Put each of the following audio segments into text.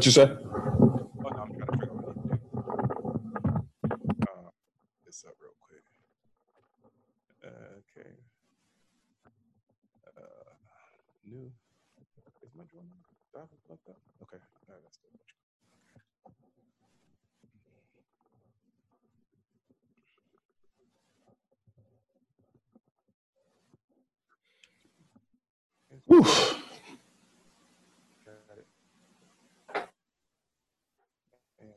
band. What you say? Oh, no, I'm trying to figure out what I need to do. Uh, this up real quick. Okay. Uh, new. Is my? Okay. All right, that's good. Whew. Got it. And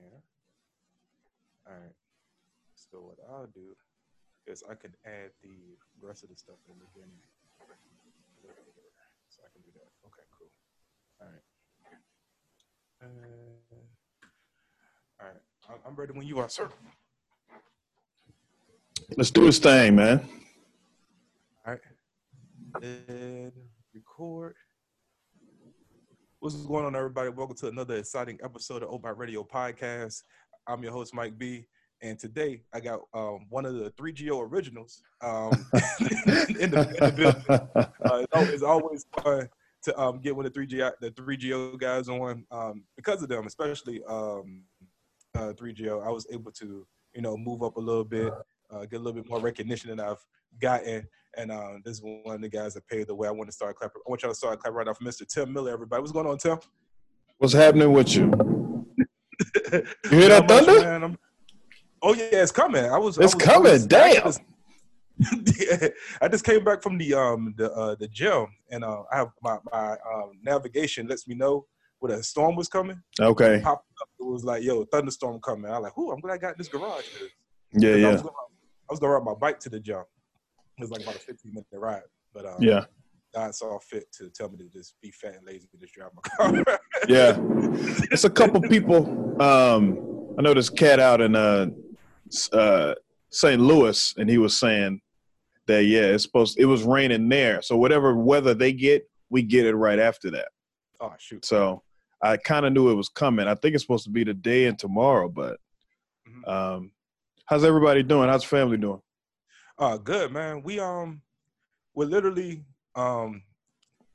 Can. All right. So what I'll do is I can add the rest of the stuff in the beginning. So I can do that. Okay, cool. All right. Uh, all right. I'm ready when you are, sir. Let's do this thing, man. All right. And record. What's going on, everybody? Welcome to another exciting episode of Open Radio Podcast. I'm your host, Mike B. And today I got um, one of the 3GO originals um, in, the, in the building. Uh, it's, always, fun to um, get one of the 3G the 3GO guys on um, because of them, especially um, uh, 3GO. I was able to, you know, move up a little bit, uh, get a little bit more recognition than I've gotten. And uh, this is one of the guys that paved the way. I want to start clapping. I want y'all to start clapping right now for Mr. Tim Miller, everybody. What's going on, Tim? What's happening with you? You hear that thunder? man. Oh yeah, it's coming. I was. It's I was, coming, I was- damn. I just, Yeah, I just came back from the um the uh, the gym, and uh, I have my my um, navigation lets me know when a storm was coming. Okay. Up. It was like, yo, thunderstorm coming. I was like, ooh, I'm glad I got in this garage. Yeah, I yeah, was, gonna, I was gonna ride my bike to the gym. It was like about a 15 minute ride, but um, yeah, God saw fit to tell me to just be fat and lazy and just drive my car. yeah. It's a couple people. Um, I know this cat out in uh, uh, St. Louis, and he was saying that yeah, it's supposed. It was raining there, so whatever weather they get, we get it right after that. oh shoot. So I kind of knew it was coming. I think it's supposed to be today and tomorrow, but Mhm. um, how's everybody doing? How's family doing? Uh, good man. We um, we're literally um,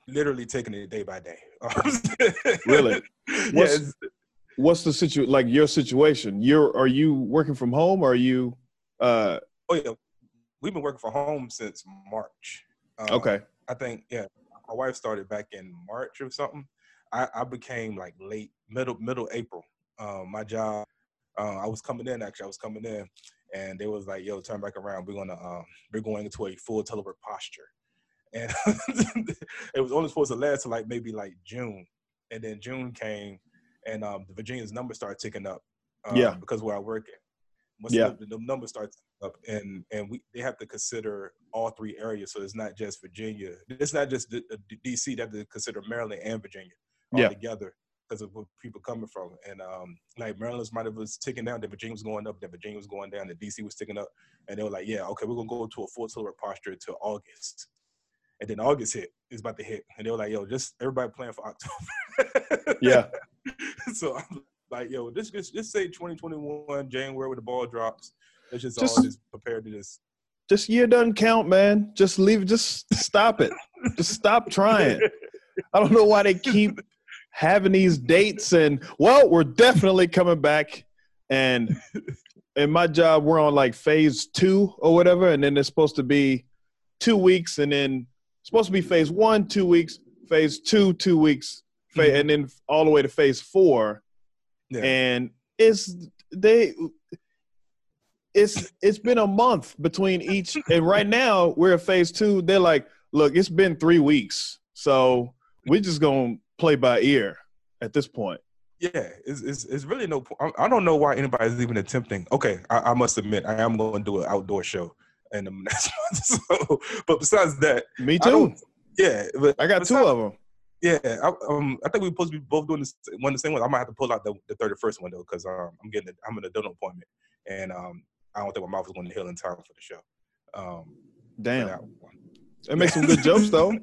literally taking it day by day. Really? What's- it's- What's the situation? like your situation? You're are you working from home or are you uh oh yeah. We've been working from home since March. Um, okay. I think yeah. My wife started back in March or something. I, I became like late middle middle April. Um, my job. Uh, I was coming in actually. I was coming in, and they was like, "Yo, turn back around. We're gonna um, we're going into a full telework posture." And it was only supposed to last to like maybe like June, and then June came, and um, the Virginia's numbers started ticking up. Um, Yeah. because where I work at. Once Yeah. the, the numbers start up, and and we they have to consider all three areas. So it's not just Virginia. It's not just D- uh, D- DC. They have to consider Maryland and Virginia all Yeah. together because of where people coming from. And um, like Maryland's might have was ticking down, then Virginia was going up, then Virginia was going down, then DC was ticking up, and they were like, yeah, okay, we're gonna go to a full telework posture until August. And then August hit, is about to hit, and they were like, "Yo, just everybody plan for October." Yeah. so I'm like, "Yo, just just, just say 2021 January when the ball drops. Let's just, Just- all just prepare to this." This year doesn't count, man. Just leave just stop it. just stop trying. I don't know why they keep having these dates and well, we're definitely coming back and in my job we're on like phase 2 or whatever and then it's supposed to be 2 weeks and then supposed to be phase 1 2 weeks, phase 2 2 weeks, Mhm. and then all the way to phase 4 Yeah. and it's they it's it's been a month between each and right now we're at phase two they're like look it's been three weeks so we're just gonna play by ear at this point Yeah, it's, it's, it's really no. I, I don't know why anybody's even attempting. Okay, I, I must admit, I am going to do an outdoor show in the next month. So, but besides that, me too yeah, but i, got two of them Yeah, I, um, I think we're supposed to be both doing this, one the same one. I might have to pull out the, the 31st one though, because um, I'm getting, I'm in a dental appointment, and um, I don't think my mouth is going to heal in time for the show. Um, damn that it makes some good jokes though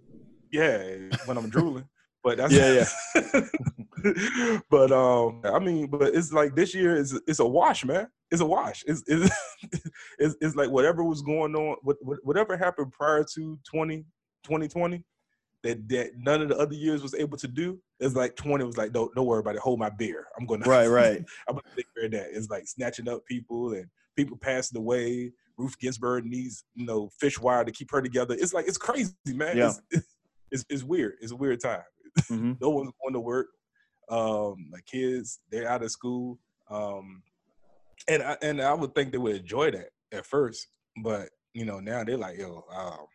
Yeah, when I'm drooling, but that's Yeah, yeah. but um, I mean, but it's like this year is it's a wash, man. it's a wash. It's it's, it's, it's like whatever was going on, what, whatever happened prior to 20, 2020, that that none of the other years was able to do. It's like 20 was like, don't don't worry about it. Hold my beer. I'm gonna right, right. I'm gonna take care of that. It's like snatching up people and people passing away. Ruth Ginsburg needs you know fish wire to keep her together. It's like it's crazy, man. Yeah. It's, it's, it's it's weird. It's a weird time. Mhm. no one's going to work. Um, my kids, they're out of school. Um, and I and I would think they would enjoy that at first, but you know now they're like, yo, um,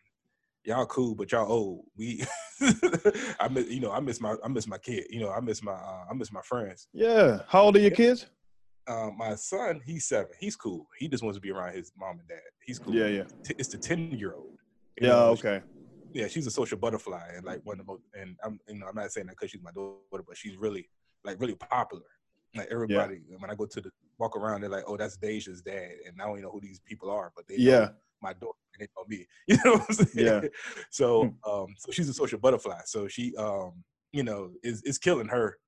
y'all cool, but y'all old. We, I miss, you know, I miss my, I miss my kid. You know, I miss my, uh, I miss my friends. Yeah. How old are your kids? Uh, my son, he's seven. He's cool. He just wants to be around his mom and dad. He's cool. Yeah, yeah. T- It's the ten year old. Yeah, okay. Yeah, she's a social butterfly and like one of the most. And I'm, you know, I'm not saying that because she's my daughter, but she's really, like, really popular. Like everybody, when I go to the walk around, they're like, "Oh, that's Deja's dad," and I don't even know who these people are, but they Yeah. my daughter and they know me. You know what I'm saying? Yeah. So, Hmm. um, so she's a social butterfly. So she, um, you know, is is killing her.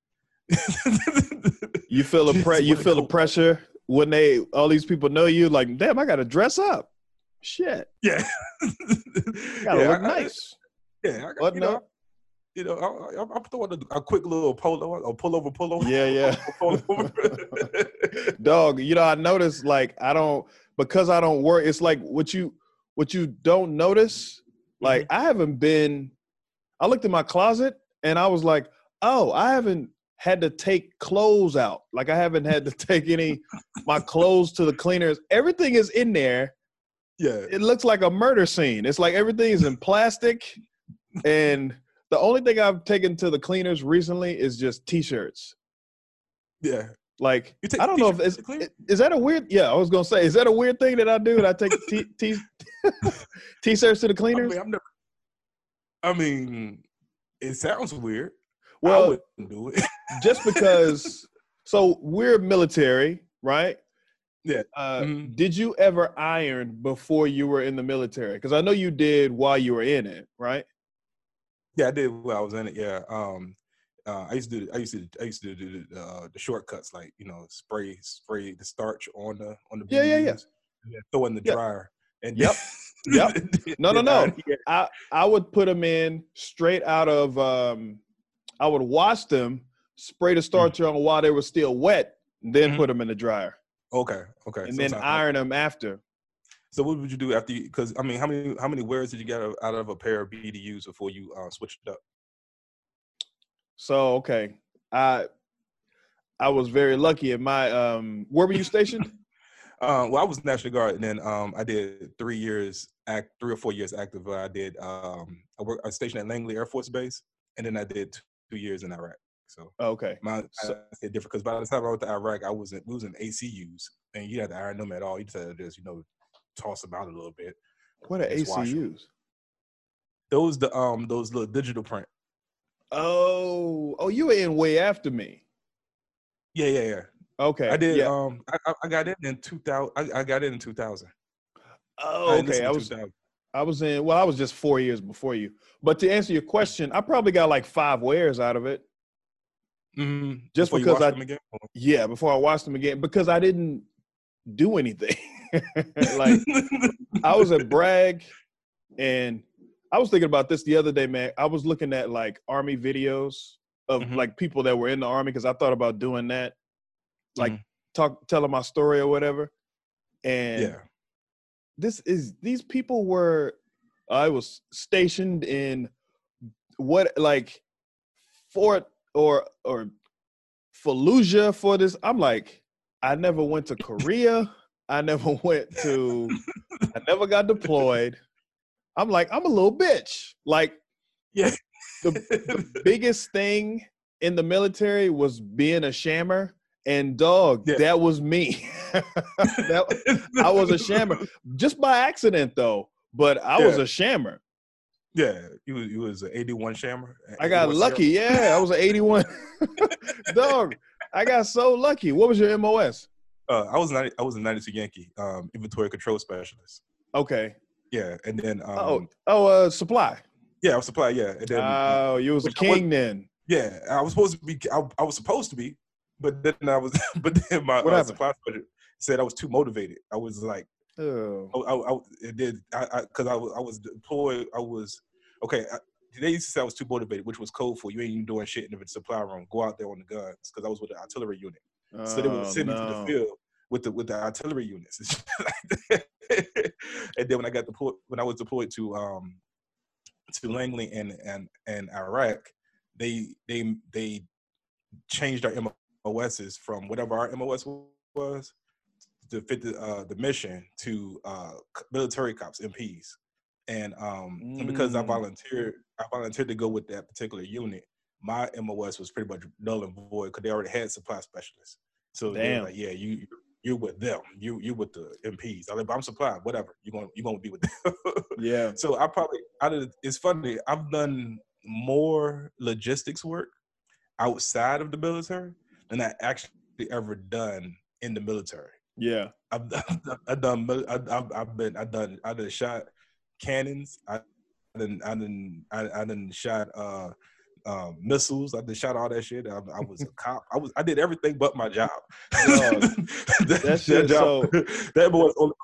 You feel She's pre- you feel the pressure when they all these people know you. Like, damn, I gotta dress up. Shit, Yeah. gotta yeah, look I- I- nice. Yeah, I got, you know, you know, I, I, I'm throwing a, a quick little polo, a pullover, pullover. Yeah, yeah. Dog, you know, I noticed like I don't because I don't work. It's like what you what you don't notice. Like Mm-hmm. I haven't been. I looked in my closet and I was like, oh, I haven't had to take clothes out. Like I haven't had to take any my clothes to the cleaners. Everything is in there. Yeah, It looks like a murder scene. It's like everything is in plastic, and the only thing I've taken to the cleaners recently is just t-shirts. yeah. Like I don't know if it's is that a weird? Yeah, I was gonna say, is that a weird thing that I do? That I take t t t-shirts to the I cleaners? mean, I'm never. I mean, it sounds weird. I well, do it. just because. So we're military, right? Yeah. Uh, Mhm. Did you ever iron before you were in the military? Because I know you did while you were in it, right? Yeah, I did while I was in it. Yeah. Um, uh, I used to do. I used to. I used to do the, uh, the shortcuts, like you know, spray spray the starch on the on the Yeah, yeah, yeah. BDUs, throw in the Yeah. dryer. And Yep. Yep. No, no, no. I I would put them in straight out of. Um, I would wash them, spray the starcher on while they were still wet, then Mhm. put them in the dryer, Okay. Okay. and So then iron them after. So what would you do after? Because I mean, how many how many wears did you get out of- a pair of BDUs before you uh, switched it up? So okay, I I was very lucky in my. Um, where were you stationed? Um, well, I was National Guard, and then um, I did three years, act three or four years active. I did. Um, I worked. I was stationed at Langley Air Force Base, and then I did two years in Iraq. So okay, my So- I different because by the time I went to Iraq, I was in, we was in ACUs, and you had to iron them at all. You just had to just you know toss them out a little bit. what are Just wash 'em. ACUs? Those the um those little digital print. Oh, oh, you were in way after me. Yeah, yeah, yeah. Okay, I did. Yeah. Um, I, I- I got in in two thousand. I, I got in in two thousand. oh, okay. I was I was in. Well, I was just four years before you. But to answer your question, I probably got like five wears out of it. Mm-hmm. Just Before because I-? Yeah, before I watched them again because I didn't do anything. like I was at Bragg, and I was thinking about this the other day, man. I was looking at like army videos of Mhm. like people that were in the army because I thought about doing that, like Mhm. talk telling my story or whatever. And yeah. this is these people were I was stationed in what like Fort or or Fallujah for this. I'm like, I never went to Korea. I never went to I never got deployed. I'm like, I'm a little bitch. Like Yeah. the, the biggest thing in the military was being a shammer. And dog, Yeah. that was me. that, I was a shammer just by accident though. But I was a shammer. Yeah, you was you was an eighty one shammer. I got 81 lucky. Yeah, I was an 81. Dog, I got so lucky. What was your MOS? Uh, I was 90, I was a ninety two Yankee, um, inventory control specialist. Okay. Yeah, and then um, Oh, oh, uh, supply. yeah, I was supply. Yeah, and then Oh, you was a I was- king then. yeah, I was supposed to be. I, I was supposed to be, but then I was. But then my What uh, supply said I was too motivated. I was like, Oh. I, I, I it did, I, because I, was, I was deployed. I was okay. I, they used to say I was too motivated, which was code for you ain't even doing shit in the supply room. Go out there on the guns because I was with the artillery unit. So they would Oh, send me to the field with the with the artillery units. and like and then when I got deployed, when I was deployed to um to Langley and and and Iraq, they they they changed our MOSs from whatever our MOS was to fit the uh, the mission to uh, military cops MPs. And um, and because I Mm. volunteered, I volunteered to go with that particular unit. My MOS was pretty much null and void because they already had supply specialists. So they Damn. were like, yeah, you you're with them. You you with the MPs. I'm like, I'm supplied. Whatever. You're gonna you're gonna be with them. Yeah. so I probably I did. It's funny. I've done more logistics work outside of the military than I actually ever done in the military. Yeah. I've done, I've done, I've, I've I've been, I've done, I done shot cannons. I done, I done, I, I done shot uh, um, missiles. I done shot all that shit. I, I was a cop. I was, I did everything but my job. Dog, that, that shit job, that was only,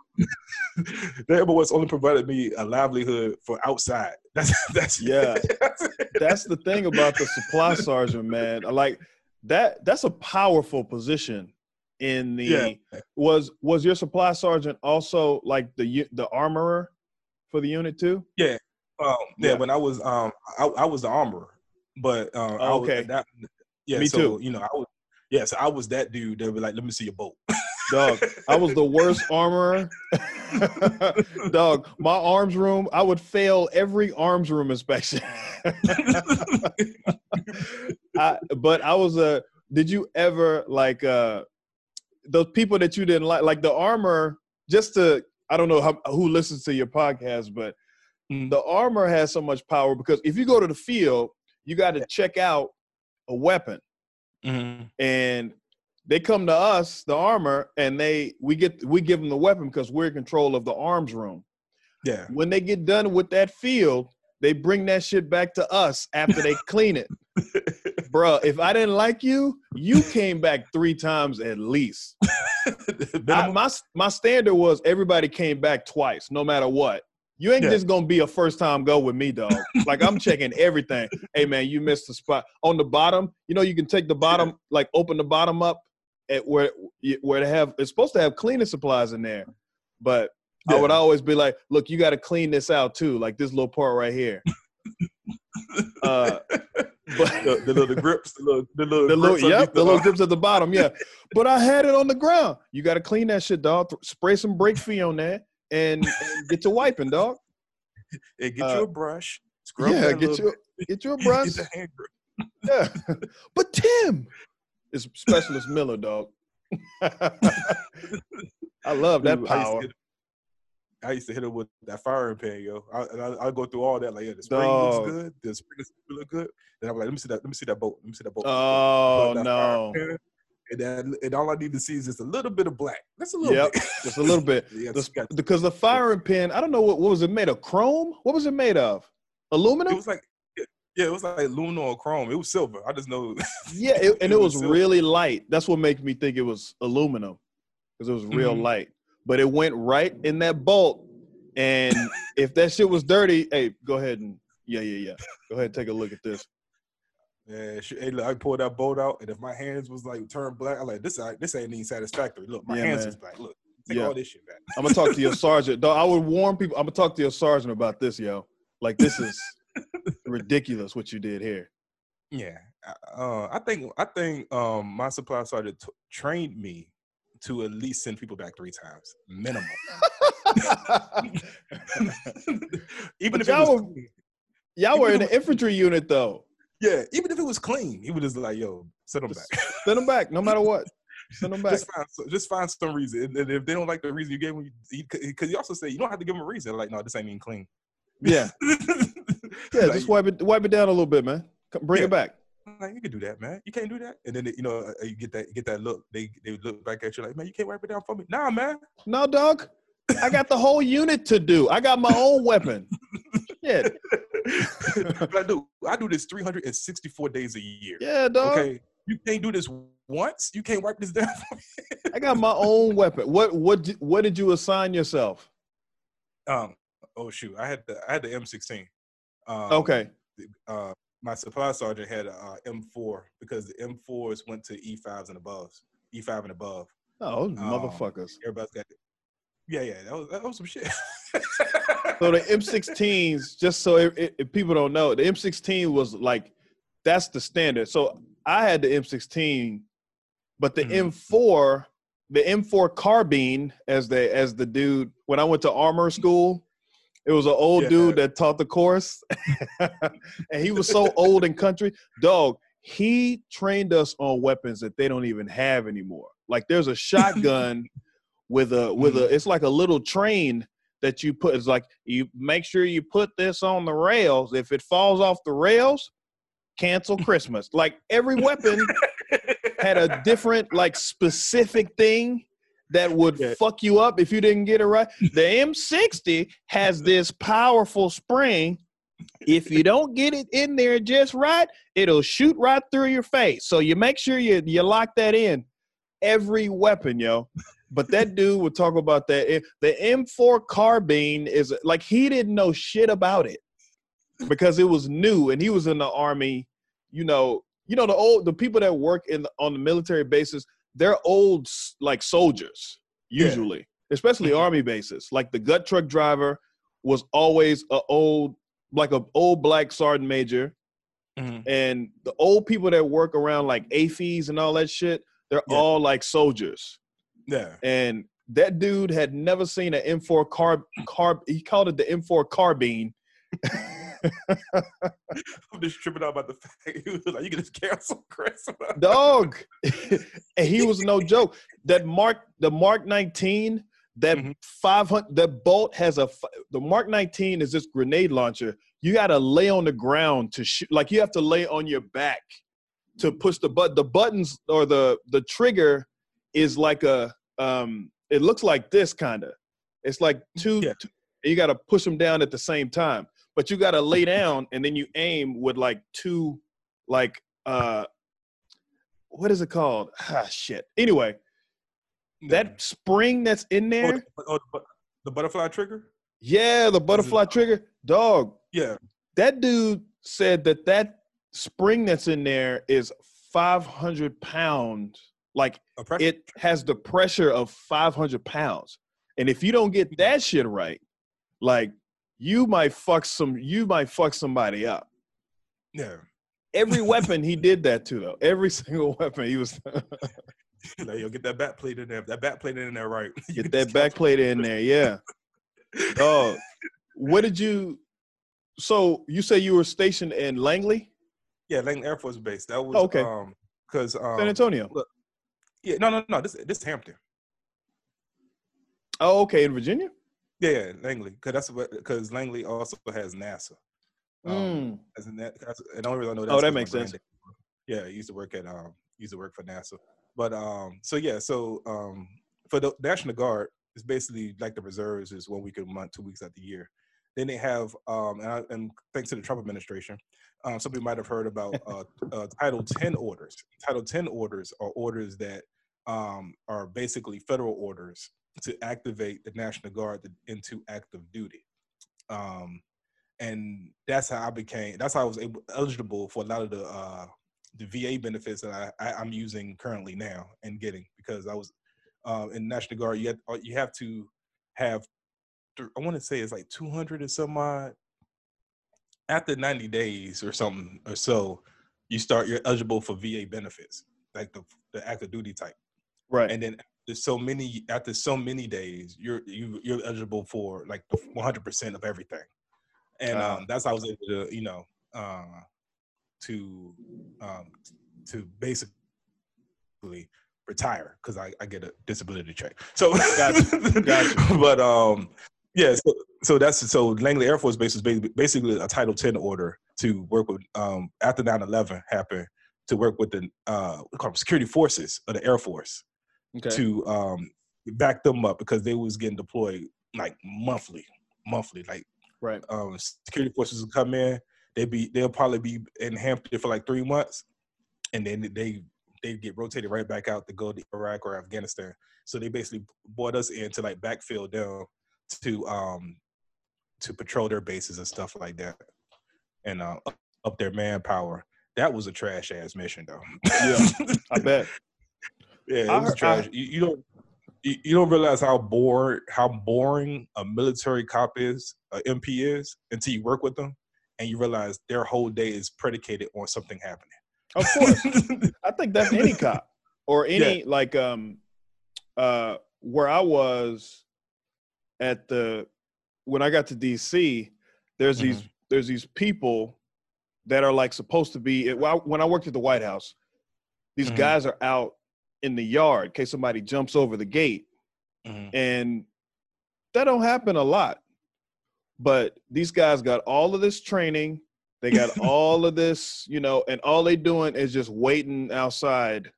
that was only provided me a livelihood for outside. That's that's Yeah. That's. That's the thing about the supply sergeant, man. Like that that's a powerful position in the Yeah. was was your supply sergeant also like the the armorer for the unit too? Um, yeah, Yeah. when I was um I, I was the armorer, but um Oh, was- okay. that yeah Me so, too. You know I was yeah so I was that dude that would be like let me see your boat. Dog, I was the worst armorer. Dog, my arms room, I would fail every arms room inspection. I, but I was a. Did you ever like uh those people that you didn't like, like the armor? Just to, I don't know how, who listens to your podcast, but Mm. the armor has so much power because if you go to the field, you got to check out a weapon, Mhm. and they come to us, the armor, and they we get we give them the weapon because we're in control of the arms room. Yeah. When they get done with that field, they bring that shit back to us after they clean it. Bruh, if I didn't like you, you came back three times at least. I, my my standard was everybody came back twice, no matter what. You ain't Yeah. just gonna be a first time go with me, dog. Like I'm checking everything. Hey man, you missed the spot on the bottom. You know you can take the bottom, like open the bottom up at where where they have. It's supposed to have cleaning supplies in there, but I would always be like, look, you got to clean this out too, like this little part right here. uh, but the, the little grips, the little, the little, the little, yep, the little grips at the bottom, yeah. But I had it on the ground. You got to clean that shit, dog. Spray some Break Free on that, and, and get your wiping, dog. Hey, get uh, you a brush. Scrub yeah, get your get your brush. Get the hand grip. Yeah, but Tim is specialist Miller, dog. I love that power, I used to hit him with that firing pin, yo. I, and I, I'll go through all that. Like, yeah, the spring looks good. The spring is- look good. Then I'm like, let me see that. Let me see that boat. Let me see that boat. Oh, that no. pan, And then, and all I need to see is just a little bit of black. That's a little Yep, bit. just a little bit. yeah, The it's got- sp- because the firing pin, I don't know what, what was it made of? Chrome? What was it made of? Aluminum? it was like, yeah, it was like aluminum or chrome. It was silver. I just know. yeah, it, and it, it was, was really light. That's what makes me think it was aluminum because it was real Mhm. light. But it went right in that bolt, and if that shit was dirty, hey, go ahead and yeah, yeah, yeah. Go ahead and take a look at this. Yeah, hey, look, I pulled that boat out, and if my hands was like turned black, I'm like, this, ain't- this ain't even satisfactory. Look, my Yeah, hands man. is black. Look, take Yeah. all this shit back. I'm gonna talk to your sergeant. Dog, I would warn people. I'm gonna talk to your sergeant about this, yo. Like this is ridiculous what you did here. Yeah, uh, I think I think um, my supply sergeant t- trained me to at least send people back three times minimum. even But if y'all was were- Y'all were in the infantry unit though. yeah, even if it was clean, he would just like, "Yo, send them back." Send them back, no matter what. Send them back. just find just find some reason, and, and if they don't like the reason you gave them, because you also say you don't have to give them a reason. Like, no, this ain't even clean. Yeah, yeah. Like, Just wipe it, wipe it down a little bit, man. Come, bring Yeah. it back. Like, you can do that, man. You can't do that. And then you know uh, you get that you get that look. They they look back at you like, man, you can't wipe it down for me. Nah, man. No, dog. I got the whole unit to do. I got my own weapon. Shit. I do I do this 364 days a year. yeah, dog. Okay. you can't do this once. You can't wipe this down. I got my own weapon. What what what did you assign yourself? um. Oh shoot! I had the I had the M16. Um, Okay. Uh, my supply sergeant had a uh, M4 because the M4s went to E5s and above. E5 and above. Oh, Um, motherfuckers. Everybody's got. Yeah, yeah. That was that was some shit. So the M16s, just so if, if- if people don't know, the M16 was like that's the standard. So I had the M16, but the Mhm. M4, the M4 carbine, as the as the dude when I went to armor school, it was an old Yeah. dude that taught the course, and he was so old and country. Dog, he trained us on weapons that they don't even have anymore. Like there's a shotgun with a with a mm-hmm. it's like a little train that you put it's like you make sure you put this on the rails. If it falls off the rails, cancel Christmas. Like every weapon had a different like specific thing that would Yeah. fuck you up if you didn't get it right. The M60 has this powerful spring. If you don't get it in there just right, it'll shoot right through your face. So you make sure you you lock that in. Every weapon, yo. But that dude would talk about that. The M4 carbine is like he didn't know shit about it because it was new and he was in the army. You know, you know the old the people that work in the, on the military bases. They're old like soldiers Yeah. usually, especially Mhm. army bases. Like the gut truck driver was always a old like a old black sergeant major Mhm. and the old people that work around like AAFES and all that shit, they're Yeah. all like soldiers. Yeah. And that dude had never seen an M4 carb carb. He called it the M4 carbine. I'm just tripping out about the fact he was like, "You can just cancel Christmas." Dog, and he was no joke. That Mark, the Mark 19, that Mhm. 500, that bolt has a. The Mark 19 is this grenade launcher. You got to lay on the ground to shoot. Like you have to lay on your back to push the button. The buttons or the the trigger is like a. Um, it looks like this kind of. It's like two. Yeah. two you got to push them down at the same time. But you got to lay down and then you aim with like two, like uh, what is it called? Ah, shit. Anyway, that spring that's in Oh, there, the, oh, the, the butterfly trigger. yeah, the butterfly trigger, dog. Yeah. That dude said that that spring that's in there is 500 pounds. Like it has the pressure of 500 pounds. And if you don't get that shit right, like you might fuck some, you might fuck somebody up. yeah. Every weapon he did that to though. Every single weapon he was like, yo, get that back plate in there. That back plate in there, right? Get that back plate in there. Yeah. Oh, what did you? So you say you were stationed in Langley, Yeah, Langley Air Force Base. That was Okay. um because um San Antonio. yeah no no no this this Hampton. Oh, okay, in Virginia. Yeah, Langley. Cause that's what because Langley also has NASA. Um, Mm. that, that's, and the only reason I know that Oh, that makes sense. granddad- Yeah, I used to work at um used to work for NASA. But um so yeah, so um for the National Guard, it's basically like the reserves is one week a month, two weeks out the year. Then they have um and, I, and thanks to the Trump administration, um some people might have heard about uh, uh Title 10 orders. Title 10 orders are orders that um are basically federal orders to activate the National Guard to- into active duty. Um and that's how I became. That's how I was able, eligible for a lot of the uh, the VA benefits that I, I I'm using currently now and getting because I was uh, in National Guard. You have, uh, you have to have I want to say it's like 200 or some odd. After 90 days or something or so, you start you're eligible for VA benefits, like the the active duty type Right. and then there's so many after so many days you're you you're eligible for like 100% of everything and Ah. um that's how i was able to you know uh to um to basically retire because I, I get a disability check so Gotcha. Gotcha. but um yeah so, so that's so langley air force base is ba- basically a title 10 order to work with um after 9-11 happened to work with the uh we call them security forces of the air force Okay. to um back them up because they was getting deployed like monthly, monthly. Like Right. um security forces would come in, they be they'll probably be in Hampton for like three months, and then they they get rotated right back out to go to Iraq or Afghanistan. So they basically brought us in to like backfill them to um to patrol their bases and stuff like that, and uh, up, up their manpower. That was a trash ass mission, though. Yeah, I bet. Yeah, it was trash. you, you don't you, you don't realize how bored how boring a military cop is, a MP is, until you work with them, and you realize their whole day is predicated on something happening. Of course. I think that's any cop or any like um uh where I was at the when I got to DC, there's these there's these people that are like supposed to be well, when I worked at the White House, these Mhm. guys are out in the yard in case somebody jumps over the gate Mhm. and that don't happen a lot. But these guys got all of this training, they got all of this, you know, and all they doing is just waiting outside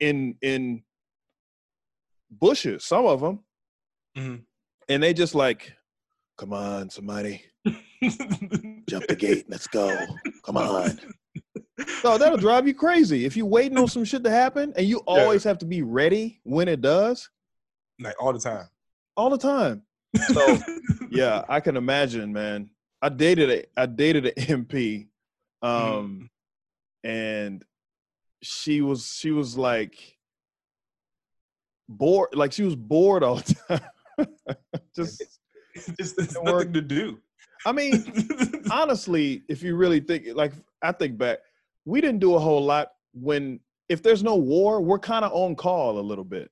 in in bushes, some of them, Mhm. and they just like, come on, somebody, jump the gate, let's go, come on. No, that'll drive you crazy if you're waiting on some shit to happen, and you always have to be ready when it does, like all the time. all the time. So yeah, I can imagine, man. I dated a I dated an MP, um, and she was she was like bored, like she was bored all the time. Just, Just nothing worked. to do. I mean, honestly, if you really think, like I think back, we didn't do a whole lot when if there's no war, we're kind of on call a little bit.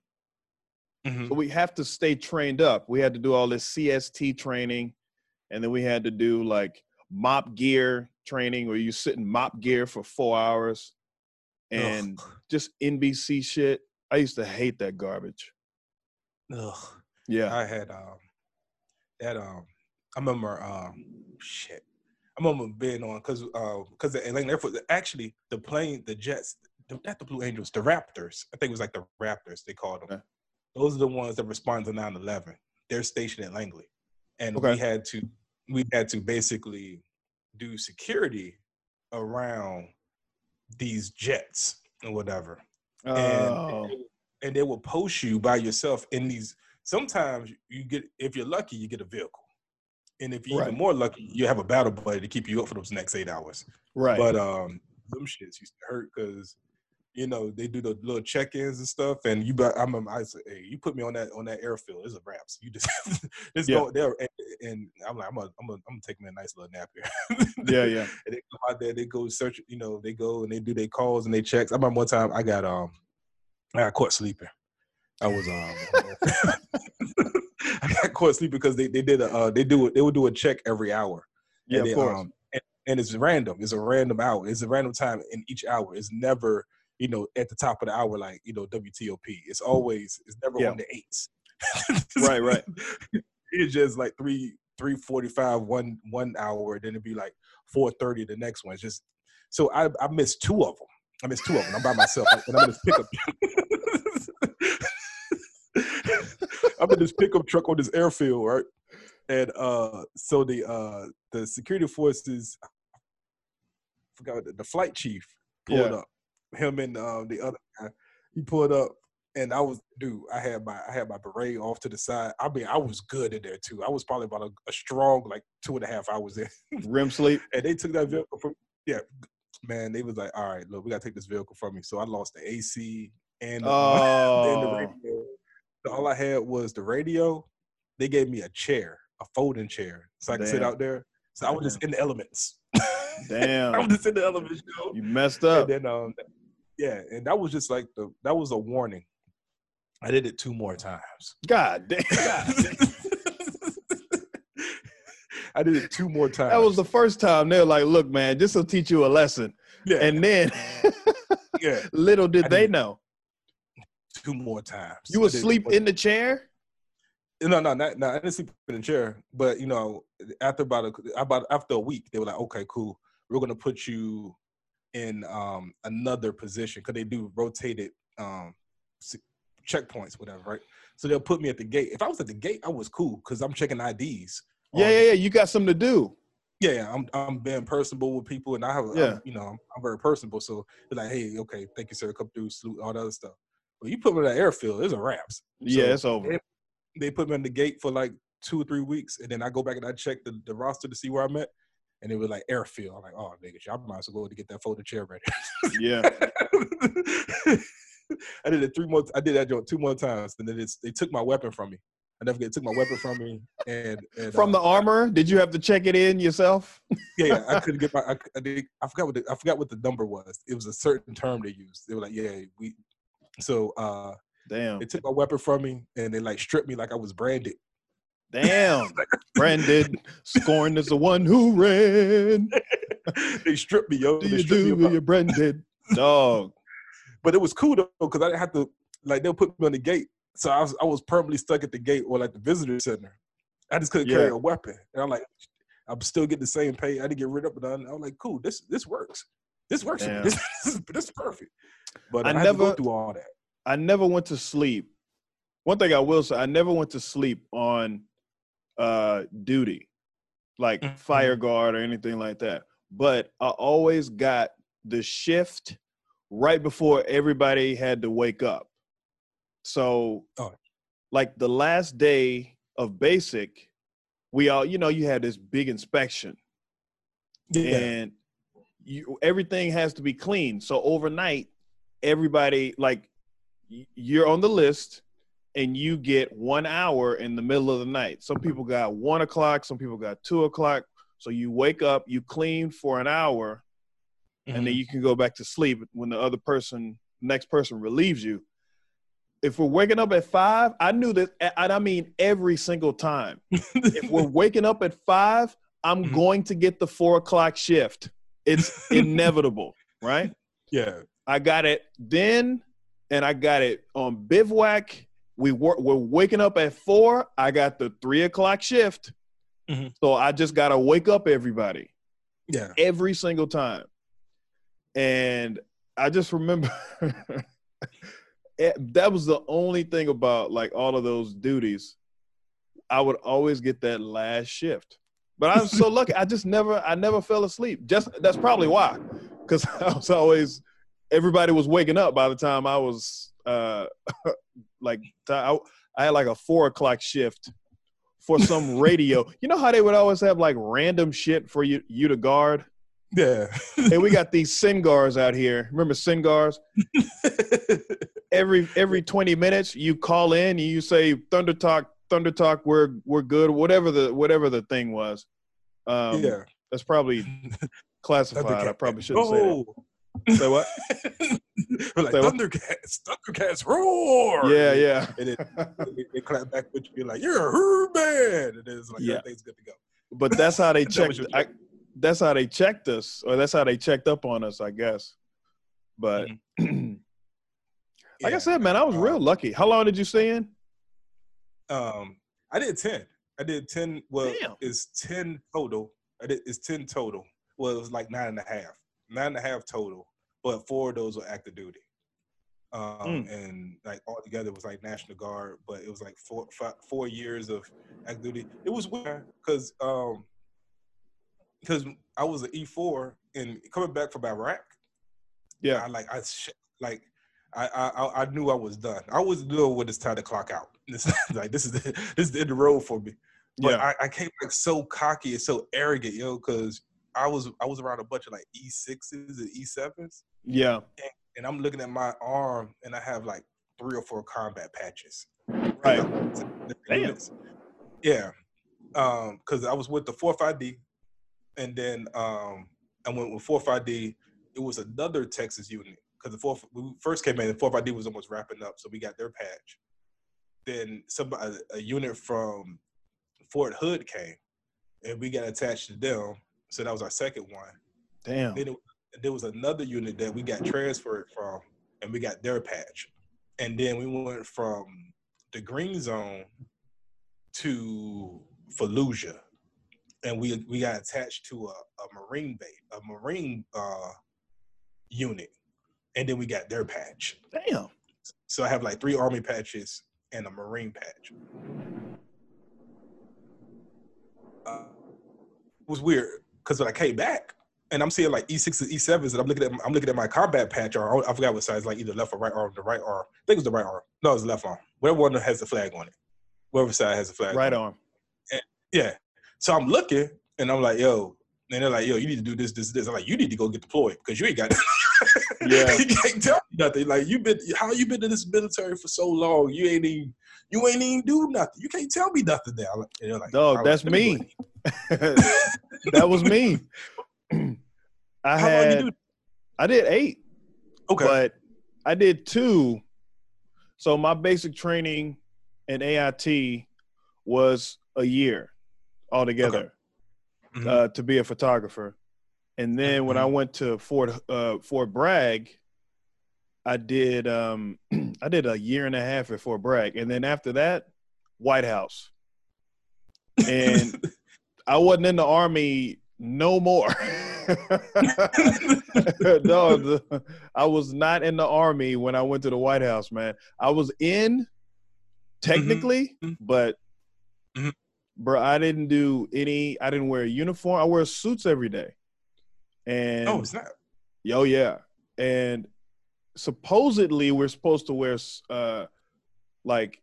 Mhm. So we have to stay trained up. We had to do all this CST training, and then we had to do like MOPP gear training where you sit in MOPP gear for four hours and Ugh. just NBC shit. I used to hate that garbage. Ugh. Yeah. I had um that um I remember um shit. I remember being on because uh because the Atlanta Air Force actually the plane the jets the, not the Blue Angels the Raptors I think it was like the Raptors they called them. Okay. Those are the ones that respond to 9/11. They're stationed at Langley, and Okay. we had to we had to basically do security around these jets or whatever and Oh, and they will post you by yourself in these. Sometimes you get, if you're lucky, you get a vehicle, and if you're Right. even more lucky, you have a battle buddy to keep you up for those next eight hours. right. But um, them shits used to hurt because you know they do the little check-ins and stuff, and you. bet- I remember I said, "Hey, you put me on that on that airfield. It's a wraps. You just just Yeah. go there." And, and I'm like, I'm gonna, I'm gonna, I'm gonna take me a nice little nap here. yeah, yeah. and they go out there, they go search, you know, they go and they do their calls and they checks. I remember one time I got um I got caught sleeping. I was um I got caught sleeping because they, they did a uh, they do it they would do a check every hour. Yeah, and of course. um, and, and it's random. It's a random hour. It's a random time in each hour. It's never, you know, at the top of the hour like, you know, WTOP. It's always it's never Yeah. on the eights. Right, right. It's just like three three forty five one one hour, then it'd be like four thirty the next one. It's just so I I missed two of them. I missed two of them. I'm by myself, and I'm in this pickup. I'm in this pickup truck on this airfield, right? And uh, so the uh, the security forces, I forgot the, the flight chief pulled Yeah. up. Him and uh, the other guy, he pulled up, and I was dude. I had my I had my beret off to the side. I mean, I was good in there too. I was probably about a, a strong like two and a half hours in REM sleep. and they took that vehicle from yeah man they was like all right look we gotta take this vehicle from you so i lost the ac and, the, and the Oh, radio all i had was the radio they gave me a chair a folding chair so i could sit out there so i was just in the elements Damn, i was just in the elements yo. You messed up. and then um yeah and that was just like the that was a warning i did it two more times God damn. I did it two more times. That was the first time they were like, look, man, this will teach you a lesson. yeah, And then yeah, little did I they did- know. Two more times. You would sleep in the chair? No, no, not, no. I didn't sleep in the chair, but you know, after about a, about after a week, they were like, "Okay, cool. We're gonna put you in um another position because they do rotated um checkpoints, whatever, right? So they'll put me at the gate. If I was at the gate, I was cool because I'm checking IDs. Yeah, yeah, yeah. You got something to do. Yeah, yeah, I'm I'm being personable with people, and I have, Yeah. I'm, you know, I'm, I'm very personable. So they're like, hey, okay, thank you, sir, come through, salute, all that other stuff. But you put me in the airfield, it's a wraps. Yeah, it's over. They, they put me in the gate for like two or three weeks, and then I go back and I check the, the roster to see where I'm at, and it was like airfield. I'm like, oh, nigga, I might as well go to get that folding chair ready. Yeah. I did it three more. I did that joint two more times, and then it's, they took my weapon from me. I never get took my weapon from me, and, and From the uh, armor, did you have to check it in yourself? yeah, yeah, I couldn't get my. I, I, did, I forgot what the, I forgot what the number was. It was a certain term they used. They were like, yeah, we. So uh Damn. they took my weapon from me, and they like stripped me like I was branded. Damn. Branded, scorn is the one who ran. they stripped me, yo. Do They you me do you branded? Dog. but it was cool though because I didn't have to like they'll put me on the gate, so I was I was permanently stuck at the gate or like the visitor center. I just couldn't carry a weapon, and I'm like, I'm still getting the same pay. I didn't get rid of it. I was like, cool, this this works. This works. For me. This, this is this is perfect. But I I, had to go never- through all that. I never went to sleep. One thing I will say, I never went to sleep on uh duty, like Mhm. fire guard or anything like that. But I always got the shift right before everybody had to wake up. So Oh. like the last day of basic, we all, you know, you had this big inspection Yeah. and you, everything has to be clean. So overnight, everybody like you're on the list, and you get one hour in the middle of the night. Some people got one o'clock, some people got two o'clock. So you wake up, you clean for an hour, and Mm-hmm. then you can go back to sleep when the other person, next person, relieves you. If we're waking up at five, I knew that, and I mean every single time if we're waking up at five, I'm Mhm. going to get the four o'clock shift. It's inevitable, right? yeah. I got it then, and I got it on bivouac. We were we're waking up at four. I got the three o'clock shift, Mhm. so I just gotta wake up everybody Yeah. every single time. And I just remember it- that was the only thing about like all of those duties. I would always get that last shift. But I was so lucky. I just never I never fell asleep. Just that's probably why. Cuz I was always everybody was waking up by the time I was uh like I, I had like a four o'clock shift for some radio. You know how they would always have like random shit for you you to guard? Yeah. hey, we got these SINCGARS out here. Remember SINCGARS? Every every 20 minutes you call in and you say Thunder Talk, Thunder Talk, we're we're good, whatever the whatever the thing was. Um yeah. that's probably classified. I probably shouldn't say Oh. that. Say what? We're like Say what? Thundercats, Thundercats roar. Yeah, yeah. And then they, they clap back with you, be like, "You're a herd man," and then it's like Yeah. everything's good to go. But that's how they checked was your I, that's how they checked us, or that's how they checked up on us, I guess. But Mm-hmm. like I said, man, I was Uh, real lucky. How long did you stay in? Um, I did ten. I did ten. Well, Damn. it's ten total. I did. It's ten total. Well, it was like nine and a half. Nine and a half total, but four of those were active duty. Um, Mm. and like all together it was like National Guard, but it was like four five, four years of active duty. It was weird because um, because I was an E four and coming back from Iraq. Yeah. I like I sh- like I, I I- knew I was done. I was doing when it's time to clock out. This like this is the, this is the end of the road for me. But Yeah. I, I came like so cocky and so arrogant, yo, because I was I was around a bunch of like E sixes and E sevens, Yeah. and I'm looking at my arm and I have like three or four combat patches. Right. Damn. Yeah. Um, because I was with the four five D, and then um, I went with four five D. It was another Texas unit because the fourth we first came in, the fourth ID was almost wrapping up, so we got their patch. Then some a, a unit from Fort Hood came, and we got attached to them. So that was our second one. Damn. Then it, there was another unit that we got transferred from, and we got their patch. And then we went from the green zone to Fallujah, and we we got attached to a, a marine base, a marine uh, unit, and then we got their patch. Damn. So I have like three army patches and a marine patch. Uh, it was weird. because when I came back and I'm seeing like E6s and E7s, and I'm looking at I'm looking at my combat patch, or I forgot what side, like either left or right arm, the right arm. I think it was the right arm. No, it was the left arm. Whatever one has the flag on it. Whatever side has the flag. Right arm. It. Yeah. So I'm looking, and I'm like, yo, and they're like, yo, you need to do this, this, this. I'm like, you need to go get deployed because you ain't got. yeah. you can't tell me nothing. Like you've been, how you been in this military for so long? You ain't even, you ain't even do nothing. You can't tell me nothing now. And they're like, dog, that's me. that was me. I How had, you? I did eight, Okay. but I did two. So my basic training in AIT was a year altogether Mhm. uh, to be a photographer. And then when I Mm-hmm. went to Fort uh, Fort Bragg, I did um, I did a year and a half at Fort Bragg, and then after that, White House. And I wasn't in the army no more. no, the, I was not in the army when I went to the White House, man. I was in technically, Mhm. but Mhm. bro, I didn't do any. I didn't wear a uniform. I wear suits every day. And oh, it's not. Oh yeah, and supposedly we're supposed to wear uh like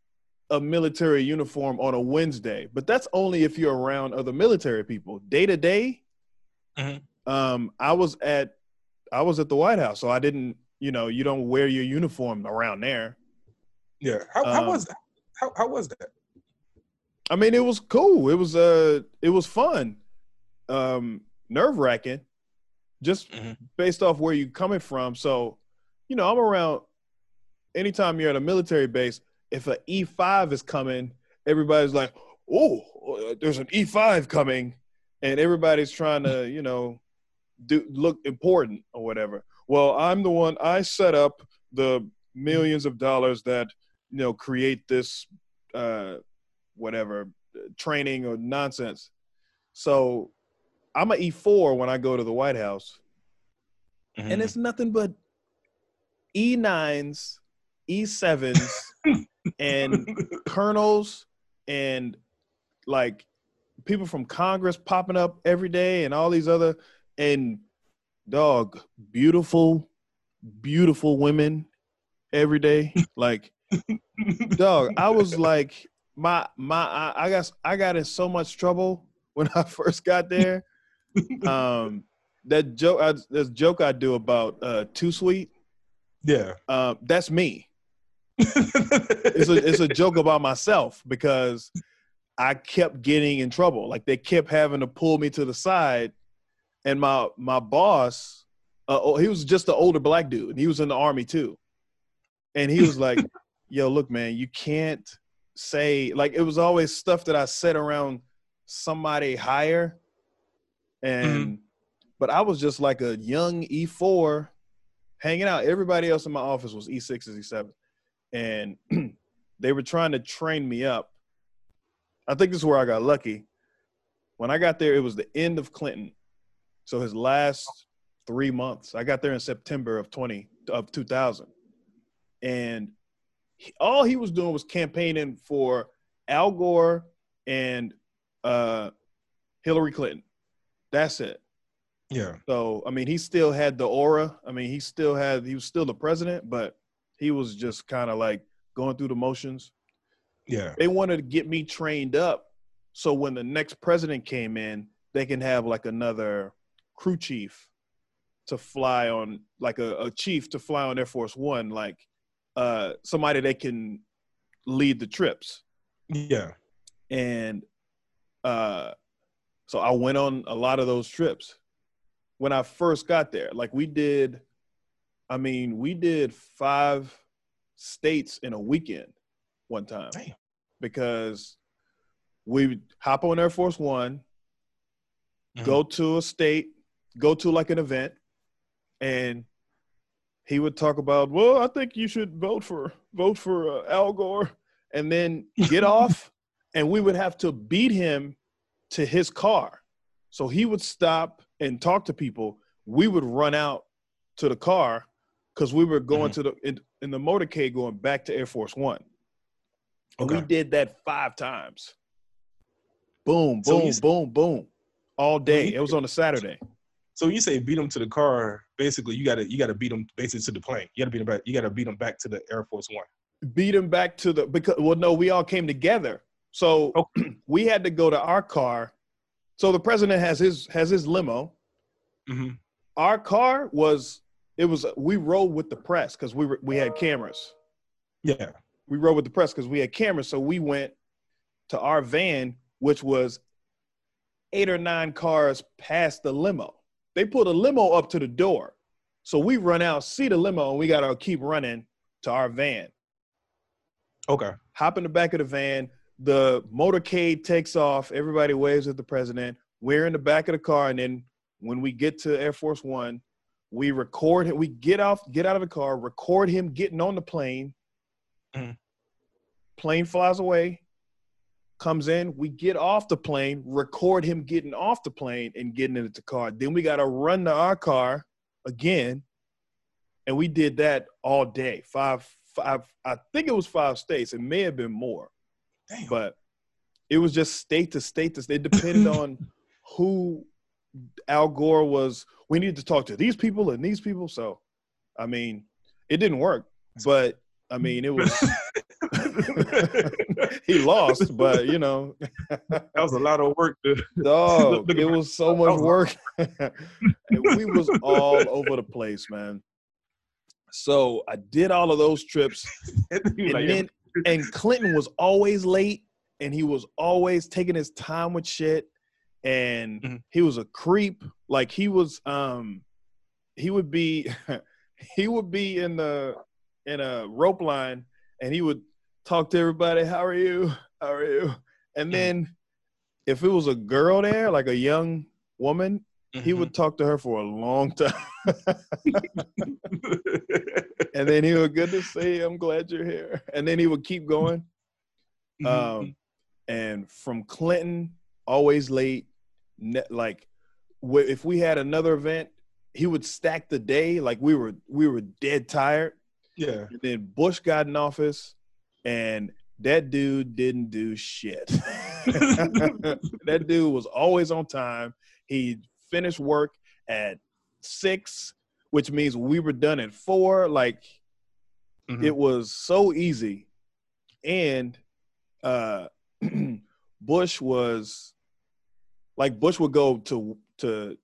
a military uniform on a Wednesday, but that's only if you're around other military people. Day to day, Mhm. um, I was at I was at the White House, so I didn't. You know, you don't wear your uniform around there. Yeah. How, how Um, was that? How, how was that? I mean, it was cool. It was uh, it was fun. Um, nerve wracking, just Mhm. based off where you're coming from. So, you know, I'm around. Anytime you're at a military base, if an E5 is coming, everybody's like, "Oh, there's an E5 coming," and everybody's trying to, you know, do look important or whatever. Well, I'm the one. I set up the millions of dollars that you know create this uh, whatever training or nonsense. So I'm an E4 when I go to the White House, Mm-hmm. and it's nothing but E9s, E7s, and colonels, and like people from Congress popping up every day, and all these other and dog beautiful, beautiful women every day. Like dog, I was like my my I, I got I got in so much trouble when I first got there. Um, that joke, I, this joke I do about uh, too sweet. yeah. Uh, that's me. It's a it's a joke about myself because I kept getting in trouble. Like they kept having to pull me to the side, and my my boss, uh, oh, he was just an older black dude, and he was in the army too, and he was like, "Yo, look, man, you can't say like it was always stuff that I said around somebody higher, and but I was just like a young E four hanging out. Everybody else in my office was E sixes, E sevens, and they were trying to train me up. I think this is where I got lucky. When I got there, it was the end of Clinton, so his last three months. I got there in September of twenty of two thousand, and he, all he was doing was campaigning for Al Gore and uh, Hillary Clinton. That's it. yeah. So I mean, he still had the aura. I mean, he still had he was still the president, but he was just kind of like going through the motions. Yeah. They wanted to get me trained up, so when the next president came in, they can have like another crew chief to fly on, like a, a chief to fly on Air Force One, like uh, somebody that can lead the trips Yeah. and uh so i went on a lot of those trips when i first got there like we did i mean we did five states in a weekend one time Damn. because we would hop on air force one Mhm. go to a state go to like an event and he would talk about well i think you should vote for vote for uh, al gore and then get off and we would have to beat him to his car so he would stop and talk to people we would run out to the car because we were going Mhm. to the in, in the motorcade going back to air force one and we did that five times boom So boom he's- boom boom all day. It was on a Saturday. So you say beat them to the car. Basically, you gotta you gotta beat them basically to the plane. You gotta beat them back. You gotta beat them back to the Air Force One. Beat him back to the because well, no, we all came together. So we had to go to our car. So the president has his has his limo. hmm Our car was it was we rode with the press because we were we had cameras. Yeah. We rode with the press because we had cameras. So we went to our van, which was eight or nine cars past the limo. They put a limo up to the door. So we run out, see the limo, and we gotta keep running to our van. Okay. hop in the back of the van. The motorcade takes off. Everybody waves at the president. We're in the back of the car, and then when we get to Air Force One, we record him. We get off, get out of the car, record him getting on the plane. Mhm. Plane flies away, comes in. We get off the plane, record him getting off the plane and getting into the car. Then we got to run to our car again, and we did that all day. Five, five. I think it was five states. It may have been more Damn. but it was just state to state to state. It depended on who Al Gore was. We needed to talk to these people and these people. So, I mean, it didn't work, but I mean, it was he lost, but you know, that was a lot of work. To, dog, it was so much work. we was all over the place, man. So I did all of those trips and then and Clinton was always late and he was always taking his time with shit and Mhm. he was a creep like he was um he would be he would be in the in a rope line and he would talk to everybody how are you how are you and Mhm. then if it was a girl there like a young woman he Mhm. would talk to her for a long time and then he would good to see you. i'm glad you're here and then he would keep going Mhm. um, and from Clinton, always late. Ne- like, if we had another event, he would stack the day. Like we were, we were dead tired. yeah. And then Bush got in office, and that dude didn't do shit. that dude was always on time. He finished work at six, which means we were done at four. Like Mhm. it was so easy and uh bush was like bush would go to to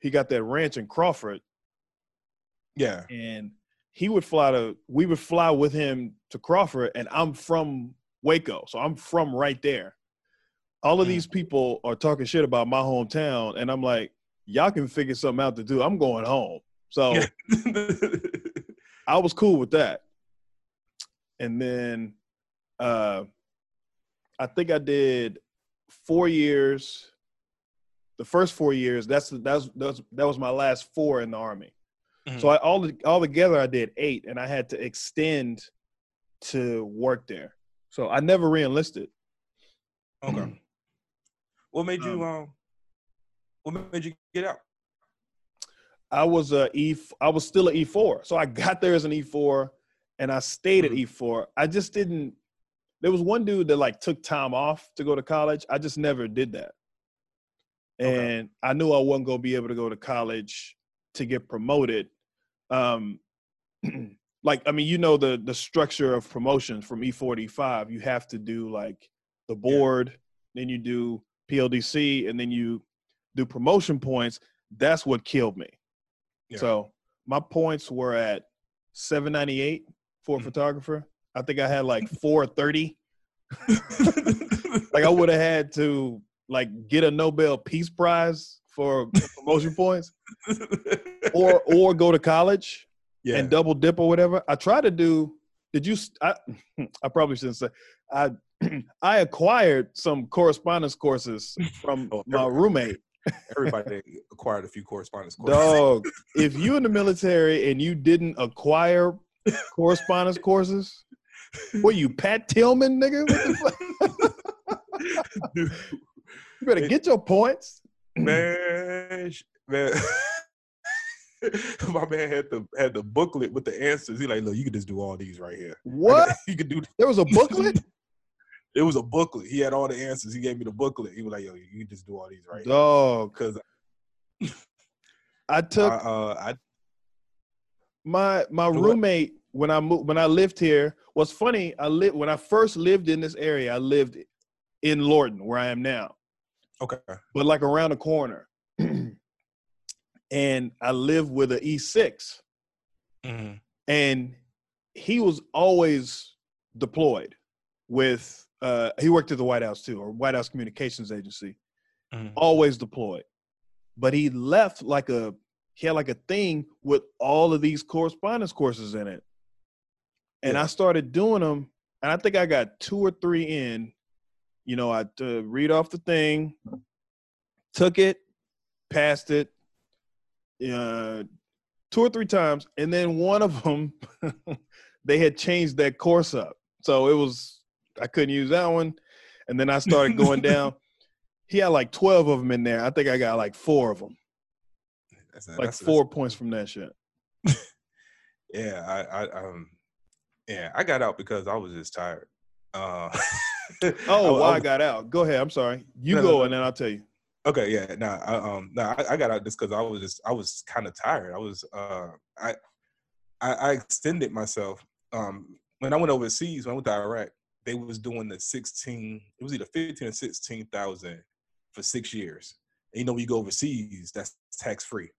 he got that ranch in crawford yeah. and he would fly to we would fly with him to crawford and i'm from waco so i'm from right there all of Mm. these people are talking shit about my hometown and i'm like y'all can figure something out to do i'm going home so I was cool with that. And then uh I think I did four years. The first four years, that's that's, that's that was my last four in the army. So I all all together I did eight, and I had to extend to work there. So I never reenlisted. okay. What made you Um, um? What made you get out? I was a E. I was still an E four, so I got there as an E four, and I stayed at Mhm. E four. I just didn't. There was one dude that like took time off to go to college. I just never did that, Okay. and I knew I wasn't gonna be able to go to college to get promoted. Um, like I mean, you know the the structure of promotions from E four to E five. You have to do like the board, then you do PLDC, and then you do promotion points. That's what killed me. Yeah. So my points were at 798 for a Mhm. photographer. I think I had like 430. Like I would have had to like get a Nobel Peace Prize for promotion points or or go to college yeah. and double dip or whatever. I tried to do did you I I probably shouldn't say I I acquired some correspondence courses from Oh, my roommate. Everybody acquired a few correspondence courses. Dog, if you in the military and you didn't acquire correspondence courses, what you Pat Tillman, nigga? What the fuck? Dude, You better get your points. man, man. My man had the had the booklet with the answers. He like, look, you can just do all these right here. What? You could do. There was a booklet? It was a booklet. He had all the answers. He gave me the booklet. He was like, "Yo, you can just do all these right." Dog. Because I took I, uh, I my my What? roommate when I moved when I lived here was funny. I lived when I first lived in this area. I lived in Lorton, where I am now, okay. but like around the corner. and I lived with an E6, Mhm. and he was always deployed with. Uh, he worked at the White House too, or White House Communications Agency. Mhm. always deployed. But he left like a he had like a thing with all of these correspondence courses in it. And I started doing them, and I think I got two or three in. You know, I uh, read off the thing, took it, passed it, uh, two or three times, and then one of them they had changed that course up, so it was I couldn't use that one, and then I started going down. He had like twelve of them in there. I think I got like four of them, That's, like that's- four points from that shit. Yeah, I, I, um, yeah, I got out because I was just tired. Uh, Oh, I- well, I- got out. Go ahead. I'm sorry. You No, no, go, no. and then I'll tell you. Okay, yeah, nah, I, um, nah, I, I got out just because I was just, I was kind of tired. I was, uh, I, I, I extended myself. Um, when I went overseas, when I went to Iraq, they was doing the sixteen. It was either fifteen or sixteen thousand for six years. And you know, when you go overseas, that's tax free.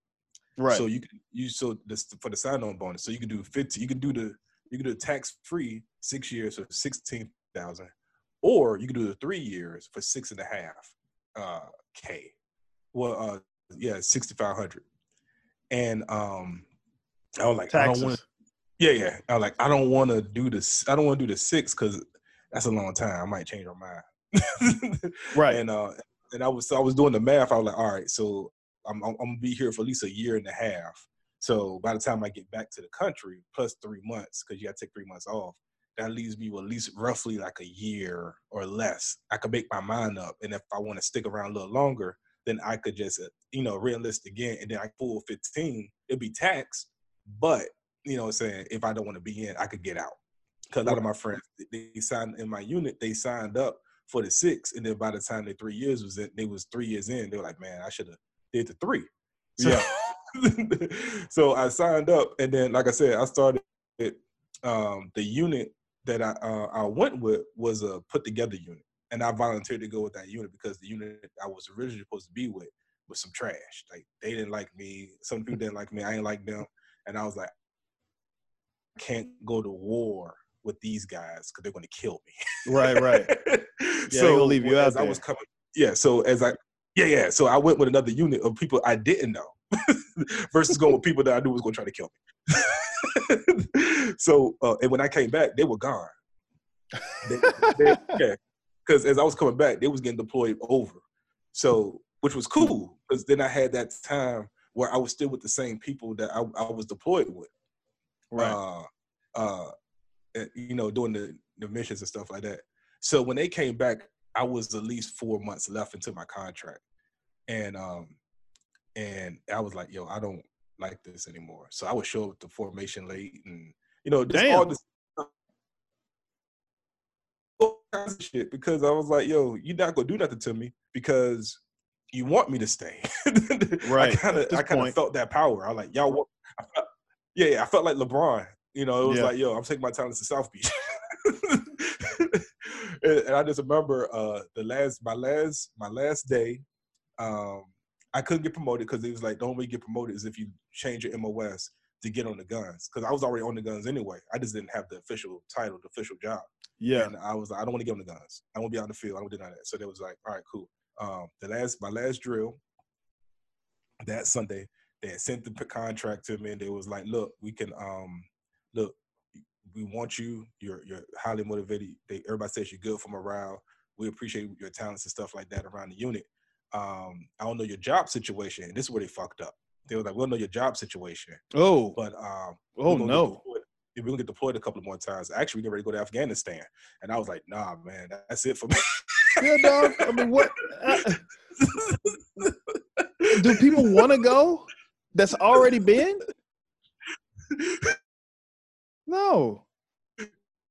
Right. So you can you so this for the sign on bonus. So you can do fifty. You can do the you can do a tax free six years for sixteen thousand, or you can do the three years for six and a half uh, k. Well, uh, yeah, sixty five hundred. And um, I was like, I don't want. Taxes. Yeah, yeah. I was like, I don't want to do this. I don't want to do the six because that's a long time. I might change my mind. Right. And uh, and I was so I was doing the math. I was like, all right, so I'm I'm, I'm gonna be here for at least a year and a half. So by the time I get back to the country, plus three months, because you got to take three months off, that leaves me with at least roughly like a year or less. I could make my mind up, and if I want to stick around a little longer, then I could just uh, you know reenlist again, and then I full 15. It'd be taxed, but you know what I'm saying if I don't want to be in, I could get out. Because a lot of my friends, they they signed in my unit, they signed up for the six, and then by the time the three years was in, they was three years in. They were like, "Man, I should have did the three. So, Yeah. so I signed up, and then, like I said, I started. Um, the unit that I uh, I went with was a put together unit, and I volunteered to go with that unit because the unit I was originally supposed to be with was some trash. Like they didn't like me. Some people didn't like me. I didn't like them, and I was like, can't go to war with these guys because they're going to kill me. Right, right. yeah, gonna leave you out as I was coming, yeah. So as I, yeah, yeah. So I went with another unit of people I didn't know, versus going with people that I knew was going to try to kill me. so uh, and when I came back, they were gone. They, they, yeah, because as I was coming back, they was getting deployed over. So which was cool because then I had that time where I was still with the same people that I, I was deployed with right. uh, uh, you know, doing the, the missions and stuff like that. So when they came back, I was at least four months left into my contract, and um, and I was like, yo, I don't like this anymore. So I would show up to formation late, and you know, just all this kinds of shit because I was like, yo, you're not gonna do nothing to me because you want me to stay. Right, I kind of I kind of felt that power. I like, y'all, want, I felt, yeah, yeah, I felt like LeBron. You know, it was Yeah. like, yo, I'm taking my talents to South Beach. and, I just remember uh the last my last my last day, um, I couldn't get promoted because it was like the only way you get promoted is if you change your MOS to get on the guns. Because I was already on the guns anyway. I just didn't have the official title, the official job. Yeah. And I was like, I don't want to get on the guns. I want to be on the field. I don't do none of that. So they was like, all right, cool. Um, the last my last drill that Sunday, they had sent the contract to me and they was like, look, we can um look, we want you. You're you're highly motivated. They everybody says you're good for morale. We appreciate your talents and stuff like that around the unit. Um, I don't know your job situation. This is where they fucked up. They were like, we don't know your job situation, Oh. but um, Oh we're no. We're gonna get deployed a couple more times. Actually, we're ready to go to Afghanistan, and I was like, "Nah, man, that's it for me." Yeah, dog. I mean, what? uh, do people want to go? That's already been? No.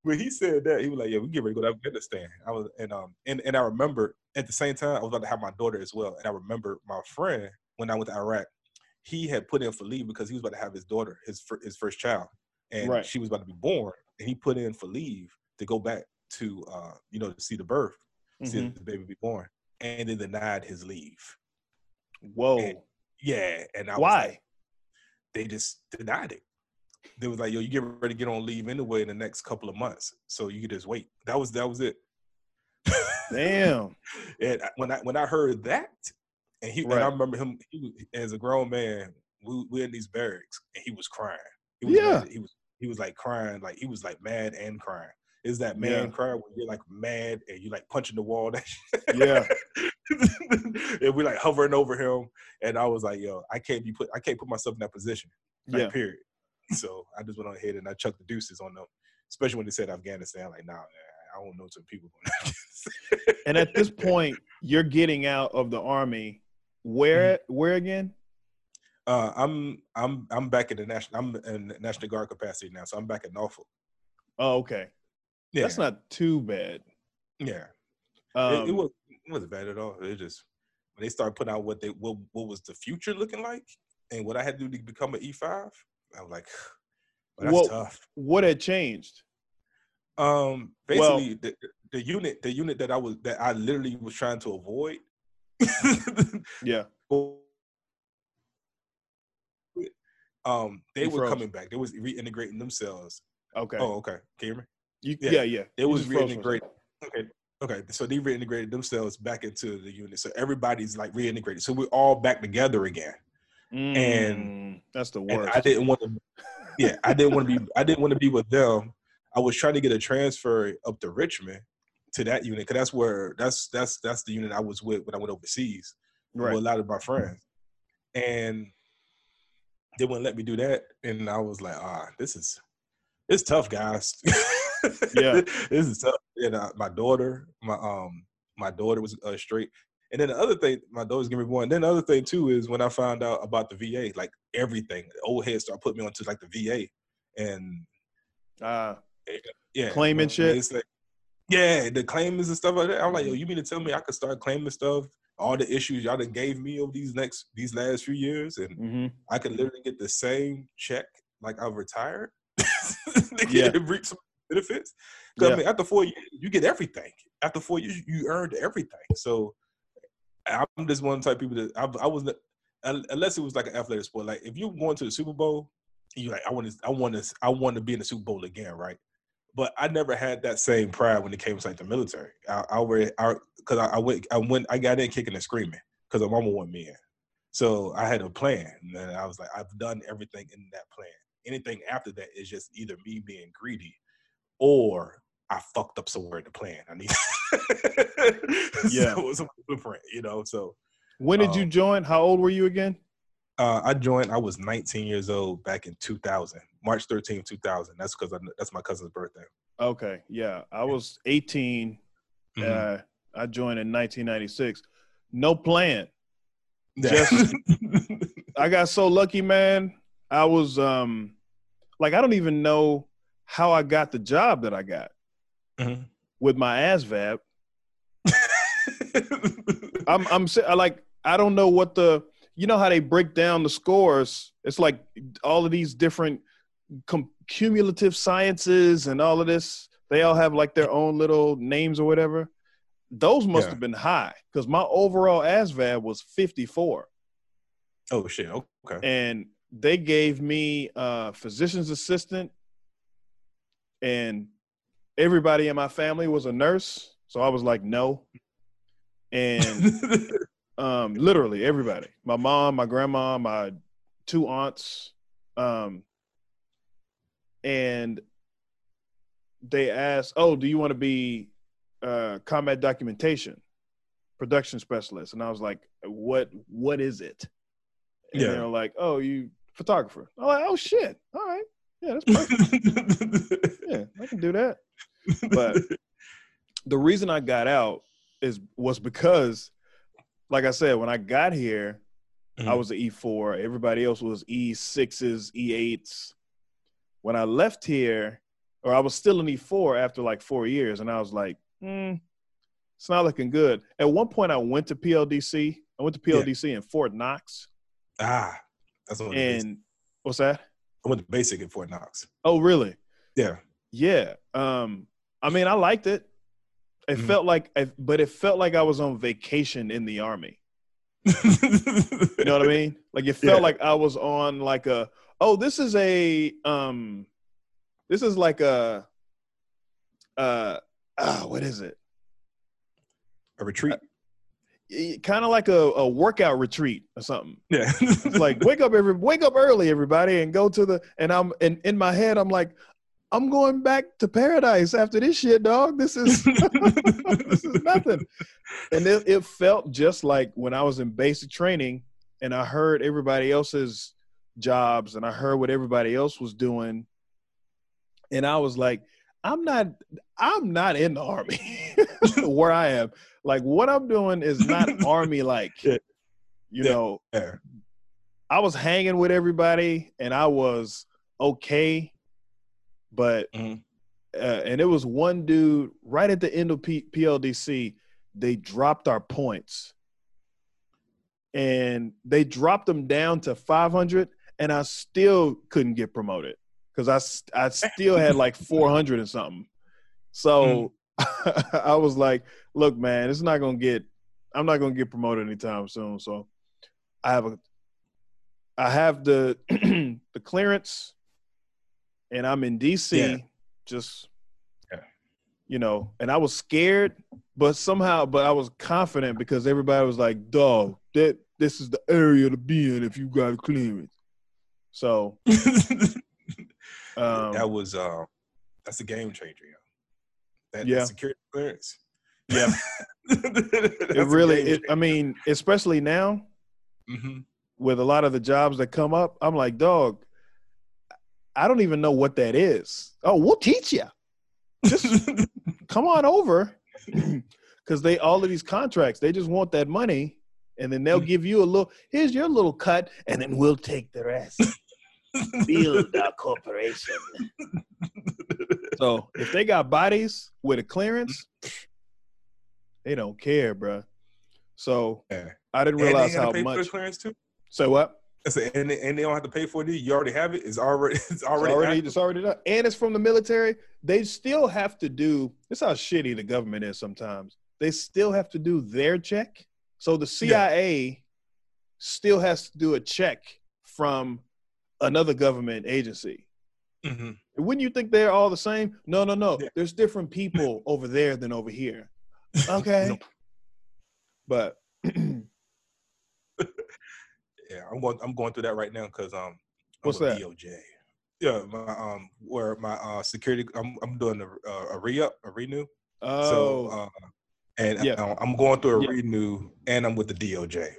when he said that, he was like, "Yeah, we get ready to go to Afghanistan." I was, and um, and and I remember at the same time I was about to have my daughter as well, and I remember my friend when I went to Iraq, he had put in for leave because he was about to have his daughter, his his first child, and Right. she was about to be born, and he put in for leave to go back to, uh, you know, to see the birth, see Mhm. the baby be born, and they denied his leave. Whoa. And- Yeah, and I was Why? like, they just denied it. They was like, "Yo, you get ready to get on leave anyway in the next couple of months, so you could just wait." That was that was it. Damn. and when I when I heard that, and he and I remember him he as a grown man, we we in these barracks, and he was crying. He was Yeah. he was he was like crying, like he was like mad and crying. Is that man Yeah. cry when you're like mad and you like punching the wall? Yeah. and we like hovering over him, and I was like, "Yo, I can't be put. I can't put myself in that position." Like, Yeah. Period. So I just went on ahead and I chucked the deuces on them, especially when they said Afghanistan. Like, nah, man, I don't know some people. going to Afghanistan. And at this point, you're getting out of the army. Where Mm-hmm. where again? Uh, I'm I'm I'm back in the national. I'm in the National Guard capacity now, so I'm back in Norfolk. Oh, okay. Yeah, That's not too bad. yeah. Um, it, it was it wasn't bad at all. It just when they started putting out what they what what was the future looking like and what I had to do to become an E five. I was like, well, that's Well- tough. what had changed? Um, Well- basically, the, the unit the unit that I was that I literally was trying to avoid. Yeah. um, they You were froze. coming back. They was reintegrating themselves. Okay. Oh, okay. Can you hear me? You- yeah. yeah, yeah. It You was just froze for a reintegrated. Okay. Okay. So they reintegrated themselves back into the unit. So everybody's like reintegrated. So we're all back together again. Second. and- Mm, that's the worst. I didn't want to yeah, I didn't want to be I didn't want to be with them. I was trying to get a transfer up to Richmond to that unit because that's where that's that's that's the unit I was with when I went overseas right. with a lot of my friends. And they wouldn't let me do that. And I was like, ah, this is it's tough, guys. Yeah. this is tough. And uh, my daughter, my um, my daughter was uh, straight. And then the other thing, my daughter's gonna be born. Then the other thing too is when I found out about the VA, like everything, the old head started putting me onto like the VA, and Uh, yeah, Claiming shit? It's like, yeah, the claimants and stuff like that. I'm like, yo, you mean to tell me I could start claiming stuff? All the issues y'all done gave me over these next these last few years, and mhm. I could literally get the same check like I've retired. Yeah. reap some benefits. 'Cause, Yeah. I mean, after four years, you get everything. After four years, you earned everything. So I'm just one type of people that I, I was unless it was like an athletic sport. Like if you going to the Super Bowl, you like I want to, I want to, I want to be in the Super Bowl again, right? But I never had that same pride when it came to like the military. I, I I because I, I went, I went, I got in kicking and screaming because my mama wanted me in. So I had a plan, and I was like, I've done everything in that plan. Anything after that is just either me being greedy, or I fucked up somewhere in the plan. I need, Yeah. so it's a blueprint, you know. So When did you Um, join? How old were you again? uh, I joined. I was 19 years old back in 2000, March 13, 2000. That's because that's my cousin's birthday. Okay, yeah, I was 18. Mhm. Uh, I joined in 1996. No plan. Yeah. I got so lucky, man. I was um, like, I don't even know how I got the job that I got Mhm. with my ASVAB. I'm I'm I like I don't know what the you know how they break down the scores. It's like all of these different cum- cumulative sciences and all of this. They all have like their own little names or whatever. Those must Yeah. have been high because my overall ASVAB was 54, oh shit. Okay. and they gave me a physician's assistant, and everybody in my family was a nurse. So I was like, no. And um literally everybody my mom my grandma my two aunts um and they asked oh do you want to be uh combat documentation production specialist and i was like what what is it and Yeah. they're like oh you photographer i'm like oh shit all right yeah that's perfect yeah i can do that But- the reason I got out is was because, like I said, when I got here, I Mhm. was an E four. Everybody else was E sixes, E eights. When I left here, or I was still in E4 after like four years, and I was like, hmm, it's not looking good. At one point, I went to PLDC. I went to PLDC in Fort Knox, Ah, that's what. it is. and what's that? I went to basic at Fort Knox. Oh, really? Yeah. Yeah. Um, I mean, I liked it. It Mhm. felt like, but it felt like I was on vacation in the army. you know what I mean? Like it felt Yeah. like I was on like a oh, this is a um this is like a uh ah, what is it? A retreat. Kind of like a, a workout retreat or something. Yeah. Like wake up every wake up early, everybody, and go to the and I'm and in my head I'm like, I'm going back to paradise after this shit, dog. This is this is nothing. And it, it felt just like when I was in basic training and I heard everybody else's jobs and I heard what everybody else was doing. And I was like, I'm not I'm not in the army where I am. Like what I'm doing is not army like. Yeah. You Yeah. know. I was hanging with everybody and I was okay, but Mhm. uh, and it was one dude right at the end of P- PLDC. They dropped our points, and they dropped them down to 500, and I still couldn't get promoted because I I still had like 400 or something. So I was like, "Look, man, it's not gonna get. I'm not gonna get promoted anytime soon." So I have a I have the the clearance, and I'm in DC. Yeah. Just Yeah. you know, and I was scared, but somehow, but I was confident because everybody was like, "Dog, that this is the area to be in if you got a clearance." So um, that was uh, that's a game changer. Yo. That, Yeah. that security clearance. Yeah. it really. It, I mean, especially now hmm with a lot of the jobs that come up, I'm like, "Dog, I don't even know what that is." Oh, we'll teach you. Just come on over because they all of these contracts they just want that money and then they'll Mhm. give you a little here's your little cut and then we'll take the rest build our corporation so if they got bodies with a clearance they don't care bruh. so yeah. i didn't realize how much the clearance too. so what said, and they, and they don't have to pay for it. You already have it. It's already it's It's already, already, active. it's already done. And it's from the military. They still have to do this is how shitty the government is sometimes. They still have to do their check. So the CIA still has to do a check from another government agency. Mhm. Wouldn't you think they're all the same? No, no, no. Yeah. There's different people over there than over here. Okay. But Yeah, I'm going. I'm going through that right now because um, I'm What's with that? DOJ. Yeah, my um, where my uh security. I'm I'm doing a uh, a re up, a renew. oh, So uh, and Yeah. uh, I'm going through a Yeah. renew, and I'm with the DOJ.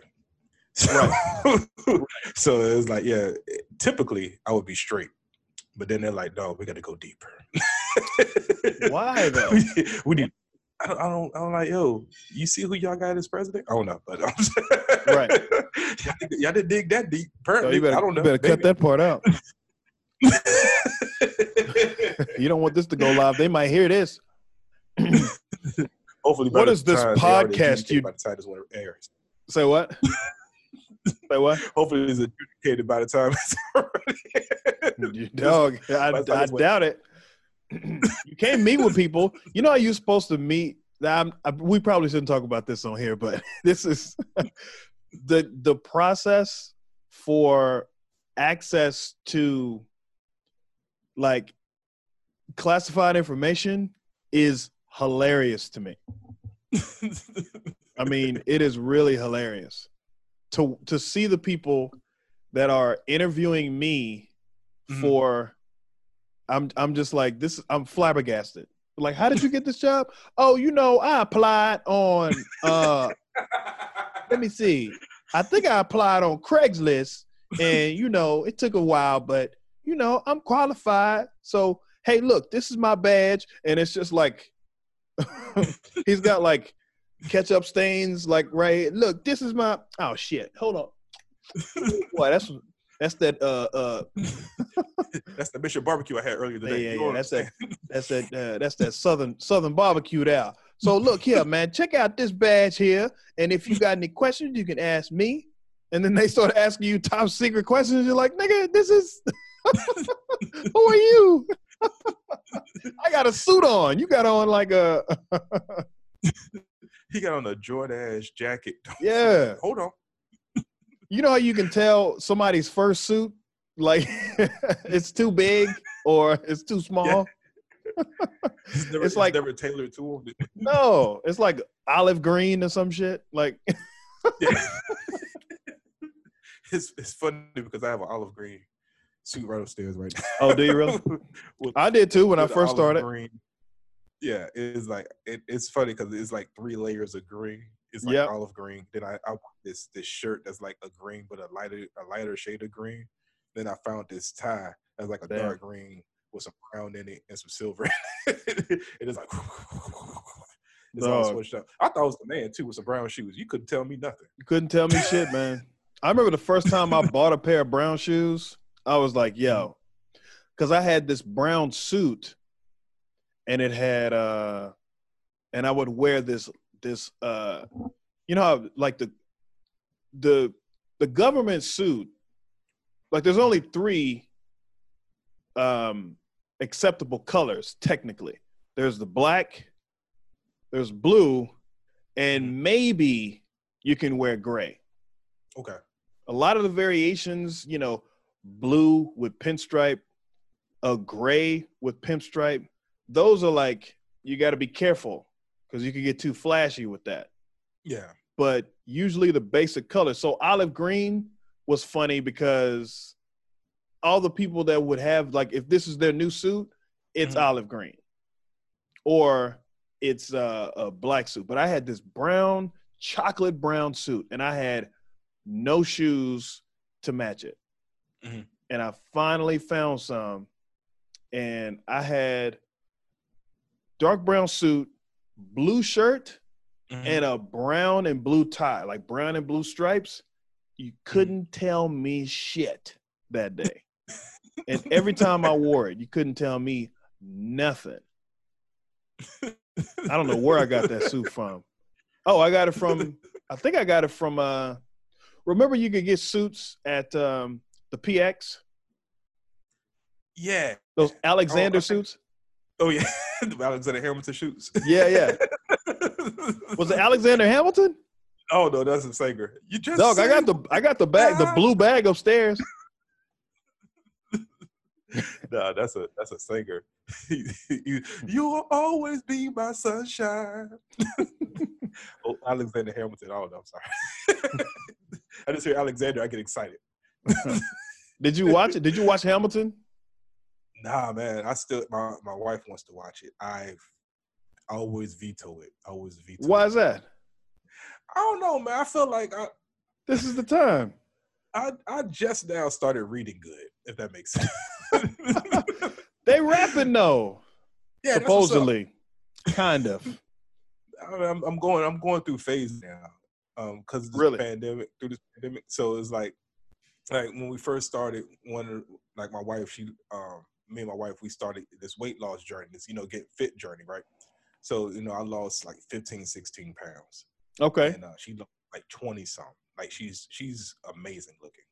So, so it's like, yeah, typically I would be straight, but then they're like, no, we got to go deeper. Why, though? we, need. I don't, I don't. I'm like, yo, you see who y'all got as president? I don't know, but I'm Right. y'all, y'all didn't dig that deep. so Apparently, you better, I don't you know. better cut that part out. You don't want this to go live. They might hear this. Hopefully, What is this podcast you- By the time this one airs, Say what? Say what? hopefully, it's adjudicated by the time it's already. Dog. I, time I doubt it. you can't meet with people. You know how you're supposed to meet. I'm, I, we probably shouldn't talk about this on here, but this is the the process for access to like classified information is hilarious to me. I mean, it is really hilarious to to see the people that are interviewing me Mhm. for. I'm I'm just like this. I'm flabbergasted. Like, how did you get this job? Oh, you know, I applied on. uh Let me see. I think I applied on Craigslist, and you know, it took a while, but you know, I'm qualified. So, hey, look, this is my badge, and it's just like he's got like ketchup stains, like right. Look, this is my. Oh shit! Hold on. Boy, that's That's that. Uh, uh, That's the Mission Barbecue I had earlier yeah, today. yeah, You yeah. That's that. That's that. Uh, that's that southern southern barbecue there. So look here, man. Check out this badge here, and if you got any questions, you can ask me. And then they start asking you top secret questions. You're like, nigga, this is. Who are you? I got a suit on. You got on like a. He got on a Jordan ass jacket. yeah. Hold on. You know how you can tell somebody's first suit, like it's too big or it's too small. It's, never, It's like- never tailored to him. No, it's like olive green or some shit. Like, Yeah. it's it's funny because I have an olive green suit right upstairs right now. oh, do you really? With- I did too when I first started. green. Yeah, it's like it, it's funny because it's like three layers of green. It's like Yep. olive green. Then I, I want this this shirt that's like a green but a lighter a lighter shade of green. Then I found this tie that's like a Damn. dark green with some brown in it and some silver. in it. it is like it's all switched up. I thought it was the man too with some brown shoes. You couldn't tell me nothing. You couldn't tell me shit, man. I remember the first time I bought a pair of brown shoes. I was like, yo, because I had this brown suit, and it had uh, and I would wear this this uh, you know how like the the the government suit, like there's only three um acceptable colors technically. There's the black, there's blue, and maybe you can wear gray. Okay. A lot of the variations, you know, blue with pinstripe, a gray with pinstripe, those are like you got to be careful because you can get too flashy with that. Yeah. But usually the basic color. So olive green was funny because all the people that would have like if this is their new suit, it's Mhm. olive green, or it's uh, a black suit. But I had this brown, chocolate brown suit, and I had no shoes to match it. Mhm. And I finally found some, and I had dark brown suit, blue shirt, Mhm. and a brown and blue tie, like brown and blue stripes. You couldn't tell me shit that day. and every time I wore it, you couldn't tell me nothing. I don't know where I got that suit from. Oh, I got it from I think I got it from uh remember you could get suits at um the PX? yeah. Those Alexander Oh, okay. suits? Oh yeah. Alexander Hamilton shoots. Yeah, yeah. Was it Alexander Hamilton? Oh no, that's a singer. You just Dog, I got the I got the bag, the ah. blue bag upstairs. Nah, that's a that's a singer. you, you will always be my sunshine. oh, Alexander Hamilton. Oh no, I'm sorry. I just hear Alexander, I get excited. Did you watch it? Did you watch Hamilton? Nah, man, I still my, my wife wants to watch it. I've I always veto it. I always veto. Why it. is that? I don't know, man. I feel like I This is the time. I I just now started reading good, if that makes sense. They rapping though, yeah, that's what's up. supposedly. Kind of. I mean, I'm, I'm going I'm going through phase now um because this Really? pandemic through this pandemic so it's like like when we first started one like my wife she um me and my wife we started this weight loss journey this you know get fit journey right so you know I lost like 15 16 pounds Okay. and uh, she looked like 20 something like she's she's amazing looking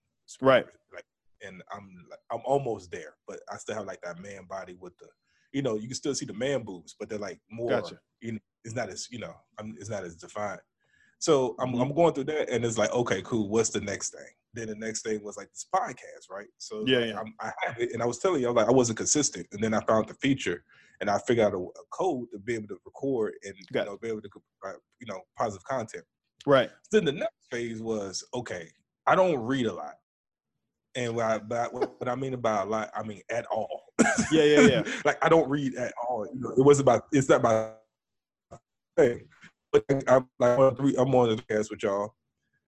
Right. like and I'm like I'm almost there but I still have like that man body with the you know you can still see the man boobs but they're like more Gotcha. you know, it's not as you know, I'm, it's not as defined. So I'm, Mhm. I'm going through that, and it's like, okay, cool. What's the next thing? Then the next thing was like this podcast, right? So Yeah, like, yeah. I'm, I have it, and I was telling you, I was like, I wasn't consistent, and then I found the feature, and I figured out a, a code to be able to record and Got you know be able to provide uh, you know positive content. Right. Then the next phase was okay. I don't read a lot, and what I, by, what I mean by a lot, I mean at all. Yeah, yeah, yeah. like I don't read at all. You know, it was about it's not about thing. But I'm like on three, I'm on the podcast with y'all,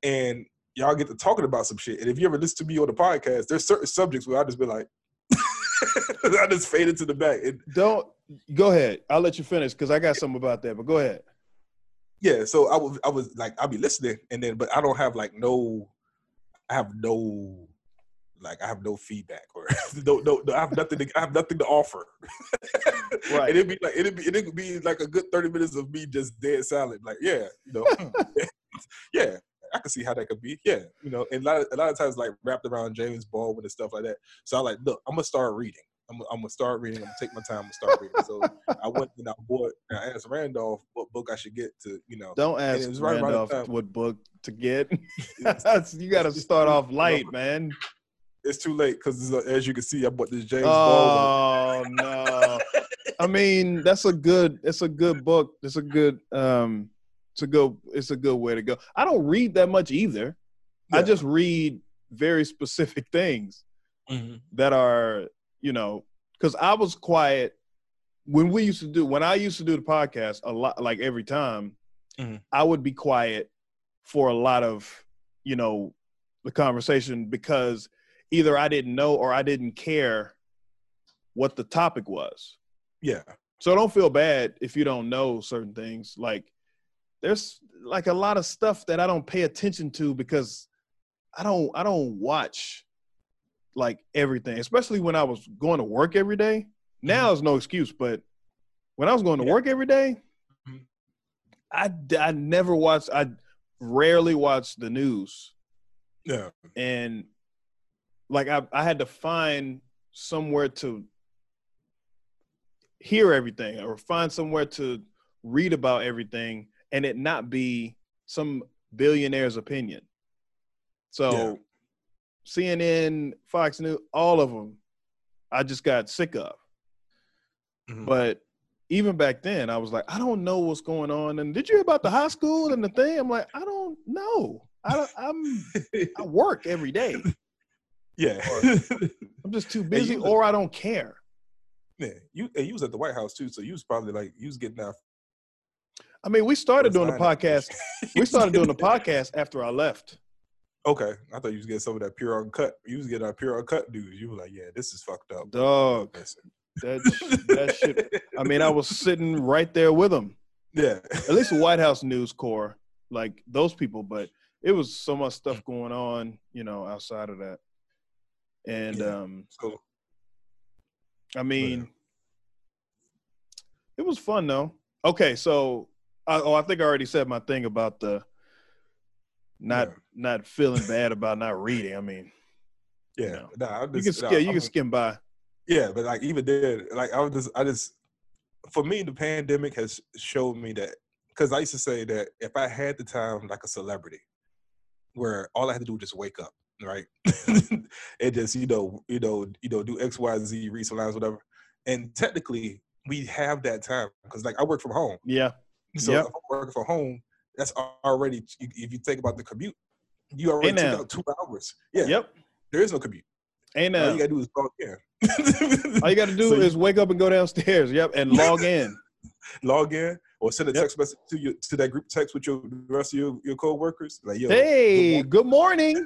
and y'all get to talking about some shit. And if you ever listen to me on the podcast, there's certain subjects where I just be like, I just fade into the back. And Don't go ahead. I'll let you finish because I got something about that. But go ahead. yeah, so I was I was like I'll be listening, and then but I don't have like no, I have no like I have no feedback or no, no, no, I have nothing. To, I have nothing to offer. Right. and it'd be like it'd be it'd be like a good thirty minutes of me just dead silent. Like, yeah, you know, hmm. yeah, I can see how that could be. Yeah, you know, and a lot of, a lot of times like wrapped around James Baldwin and stuff like that. So I like, look, I'm gonna start reading. I'm, I'm gonna start reading. I'm gonna take my time and start reading. So I went and I bought. And I asked Randolph what book I should get to, you know. Don't ask right Randolph what book to get. you got to start off light, man. It's too late because as you can see, I bought this James Baldwin. Oh no! I mean, that's a good. It's a good book. It's a good. Um, it's a good. It's a good way to go. I don't read that much either. I just read very specific things Mhm. that are, you know, because I was quiet when we used to do when I used to do the podcast a lot. Like every time, Mhm. I would be quiet for a lot of, you know, the conversation because either I didn't know or I didn't care what the topic was. Yeah, So don't feel bad if you don't know certain things. Like there's like a lot of stuff that I don't pay attention to because I don't I don't watch like everything, especially when I was going to work every day. Now is no excuse, but when I was going to work every day, Mhm. I I never watched I rarely watched the news. Yeah, and like I, I had to find somewhere to hear everything or find somewhere to read about everything and it not be some billionaire's opinion so Yeah. cnn fox news all of them i just got sick of Mhm. but even back then i was like i don't know what's going on and did you hear about the high school and the thing i'm like i don't know i don't i'm i work every day yeah, I'm just too busy, or I don't care. yeah. You and you was at the White House too, so you was probably like you was getting out. I mean, we started doing the podcast. We started doing the podcast after I left. Okay, I thought you was getting some of that pure uncut. You was getting that pure uncut news. You were like, yeah, this is fucked up. Dog, that that shit. I mean, I was sitting right there with them. yeah, At least the White House News Corps, like those people. But it was so much stuff going on, you know, outside of that. And Yeah. um, so I mean, it was fun though. Okay, so I, oh, I think I already said my thing about the not Yeah. not feeling bad about not reading. I mean, yeah, No. nah, I'm you can nah, skim, you I'm- can skim by. Yeah, but like even then, like I was just, I just, for me, the pandemic has showed me that because I used to say that if I had the time like a celebrity, where all I had to do was just wake up, right, and just you know, you know, you know, do X, Y, Z, read some lines, whatever, and technically we have that time because like I work from home, Yeah, so Yep. if I'm working from home, that's already if you think about the commute, you already Hey, took out two hours. Yeah, yep. there is no commute. Ain't All you gotta do is log in. All you got to do So is wake up and go downstairs. Yep, and log in. log in or send a Yep. text message to your to that group text with your the rest of your, your co-workers. Like, yo, hey, good good morning.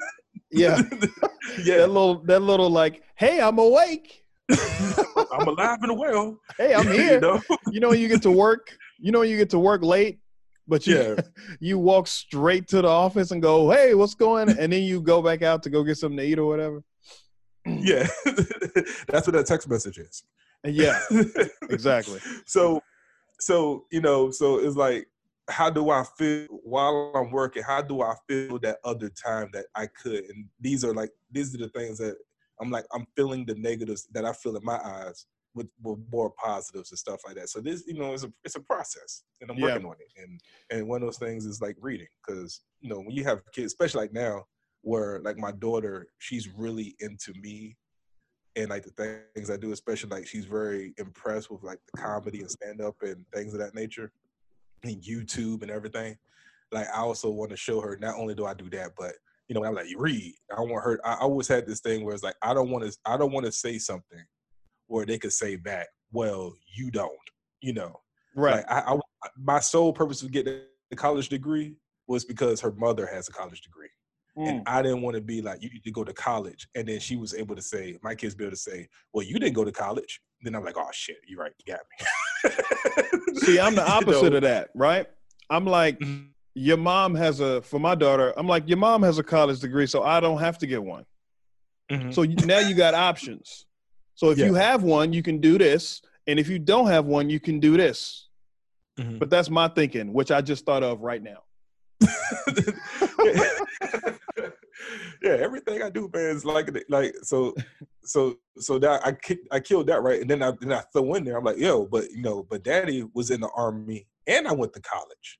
Yeah, yeah. That little that little like, hey, I'm awake. I'm alive and well. Hey, I'm You here. know? you know you get to work you know you get to work late but you Yeah. you walk straight to the office and go hey what's going and then you go back out to go get something to eat or whatever Yeah. That's what that text message is. Yeah exactly so so you know, so it's like how do I feel while I'm working? How do I feel that other time that I could? And these are like these are the things that I'm like I'm feeling the negatives that I feel in my eyes with, with more positives and stuff like that. So this, you know, it's a it's a process, and I'm Yeah. working on it. And and one of those things is like reading, because you know when you have kids, especially like now, where like my daughter, she's really into me and like the things I do, especially like she's very impressed with like the comedy and stand up and things of that nature, and YouTube and everything. Like I also want to show her not only do I do that, but you know, I'm like, you read. I want her. I always had this thing where it's like, I don't want to. I don't want to say something where they could say back, well, you don't. You know, right like I, I, my sole purpose of getting the college degree was because her mother has a college degree. And Mm. I didn't want to be like, you need to go to college. And then she was able to say, my kids be able to say, well, you didn't go to college. Then I'm like, oh shit, you're right, you got me. see i'm the You know? opposite of that right i'm like Mhm. your mom has a for my daughter i'm like your mom has a college degree so i don't have to get one Mhm. So you, now you got options. So if you have one, you can do this, and if you don't have one, you can do this. Mhm. But that's my thinking, which I just thought of right now. yeah, everything I do, man, is like like so so so that I ki- I killed that right, and then I then I throw in there. I'm like, yo, but you know, but Daddy was in the army, and I went to college,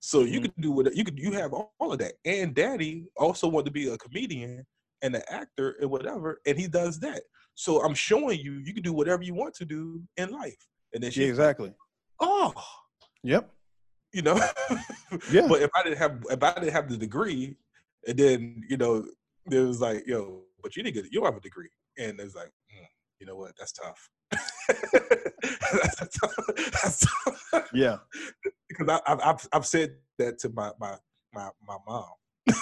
so you Mhm. could do what you could. You have all, all of that, and Daddy also wanted to be a comedian and an actor and whatever, and he does that. So I'm showing you, you can do whatever you want to do in life, and then Yeah, exactly. oh, Yep. you know. Yeah. But if I didn't have if I didn't have the degree, and then you know, there was like, yo, but you didn't get it. you don't have a degree, and it's like, mm, you know what, that's tough. that's tough. That's tough. Yeah. because I, I've, I've I've said that to my my my my mom.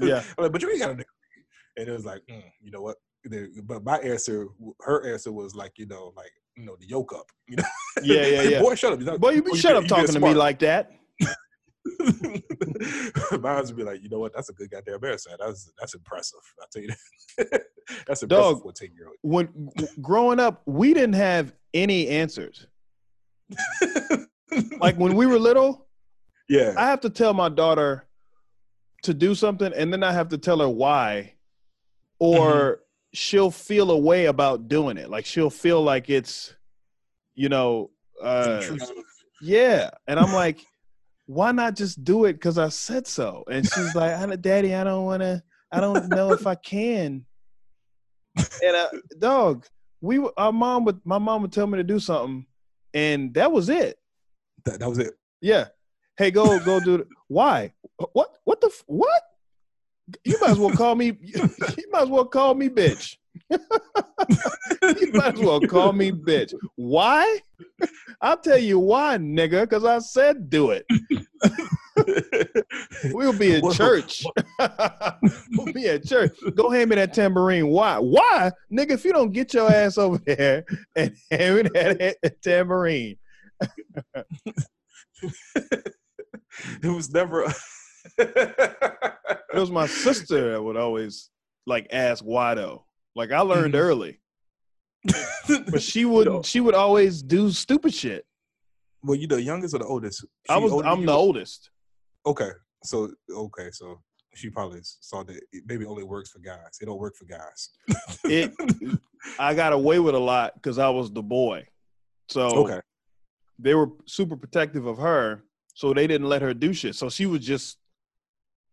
Yeah. I'm like, but you ain't got a degree, and it was like, mm, you know what? The- But my answer, her answer was like, you know, like you know, the yoke up. You know? Yeah, yeah, yeah. Boy, shut up. Not- Boy, you boy, be oh, shut being- up being talking to me like that. Mine would be like, you know what? That's a good goddamn answer. That's that's impressive. I tell you that. that's impressive Dog. for a ten year old. When growing up, we didn't have any answers. Like when we were little, yeah, I have to tell my daughter to do something, and then I have to tell her why, or mm-hmm. She'll feel a way about doing it. Like she'll feel like it's, you know, uh, yeah. And I'm like, why not just do it? Because I said so. And she's like, I Daddy, I don't want to. I don't know if I can. And uh, dog, we our mom would my mom would tell me to do something, and that was it. That, that was it. Yeah. Hey, go go do it. Why? What? What the? What? You might as well call me. You might as well call me bitch. you might as well call me bitch. Why? I'll tell you why, nigga. Because I said do it. We'll be at church. we'll be at church. Go hand me that tambourine. Why? Why, nigga? If you don't get your ass over there and hand me that, tambourine. it was never. It was my sister that would always like ask why though. Like I learned Mhm. early, but she would Yo. not she would always do stupid shit. well, you the youngest or the oldest? I was older, I'm you? the oldest. Okay, so okay, so she probably saw that it maybe only works for guys. It don't work for guys. It I got away with a lot because I was the boy. So okay. they were super protective of her, so they didn't let her do shit. So she was just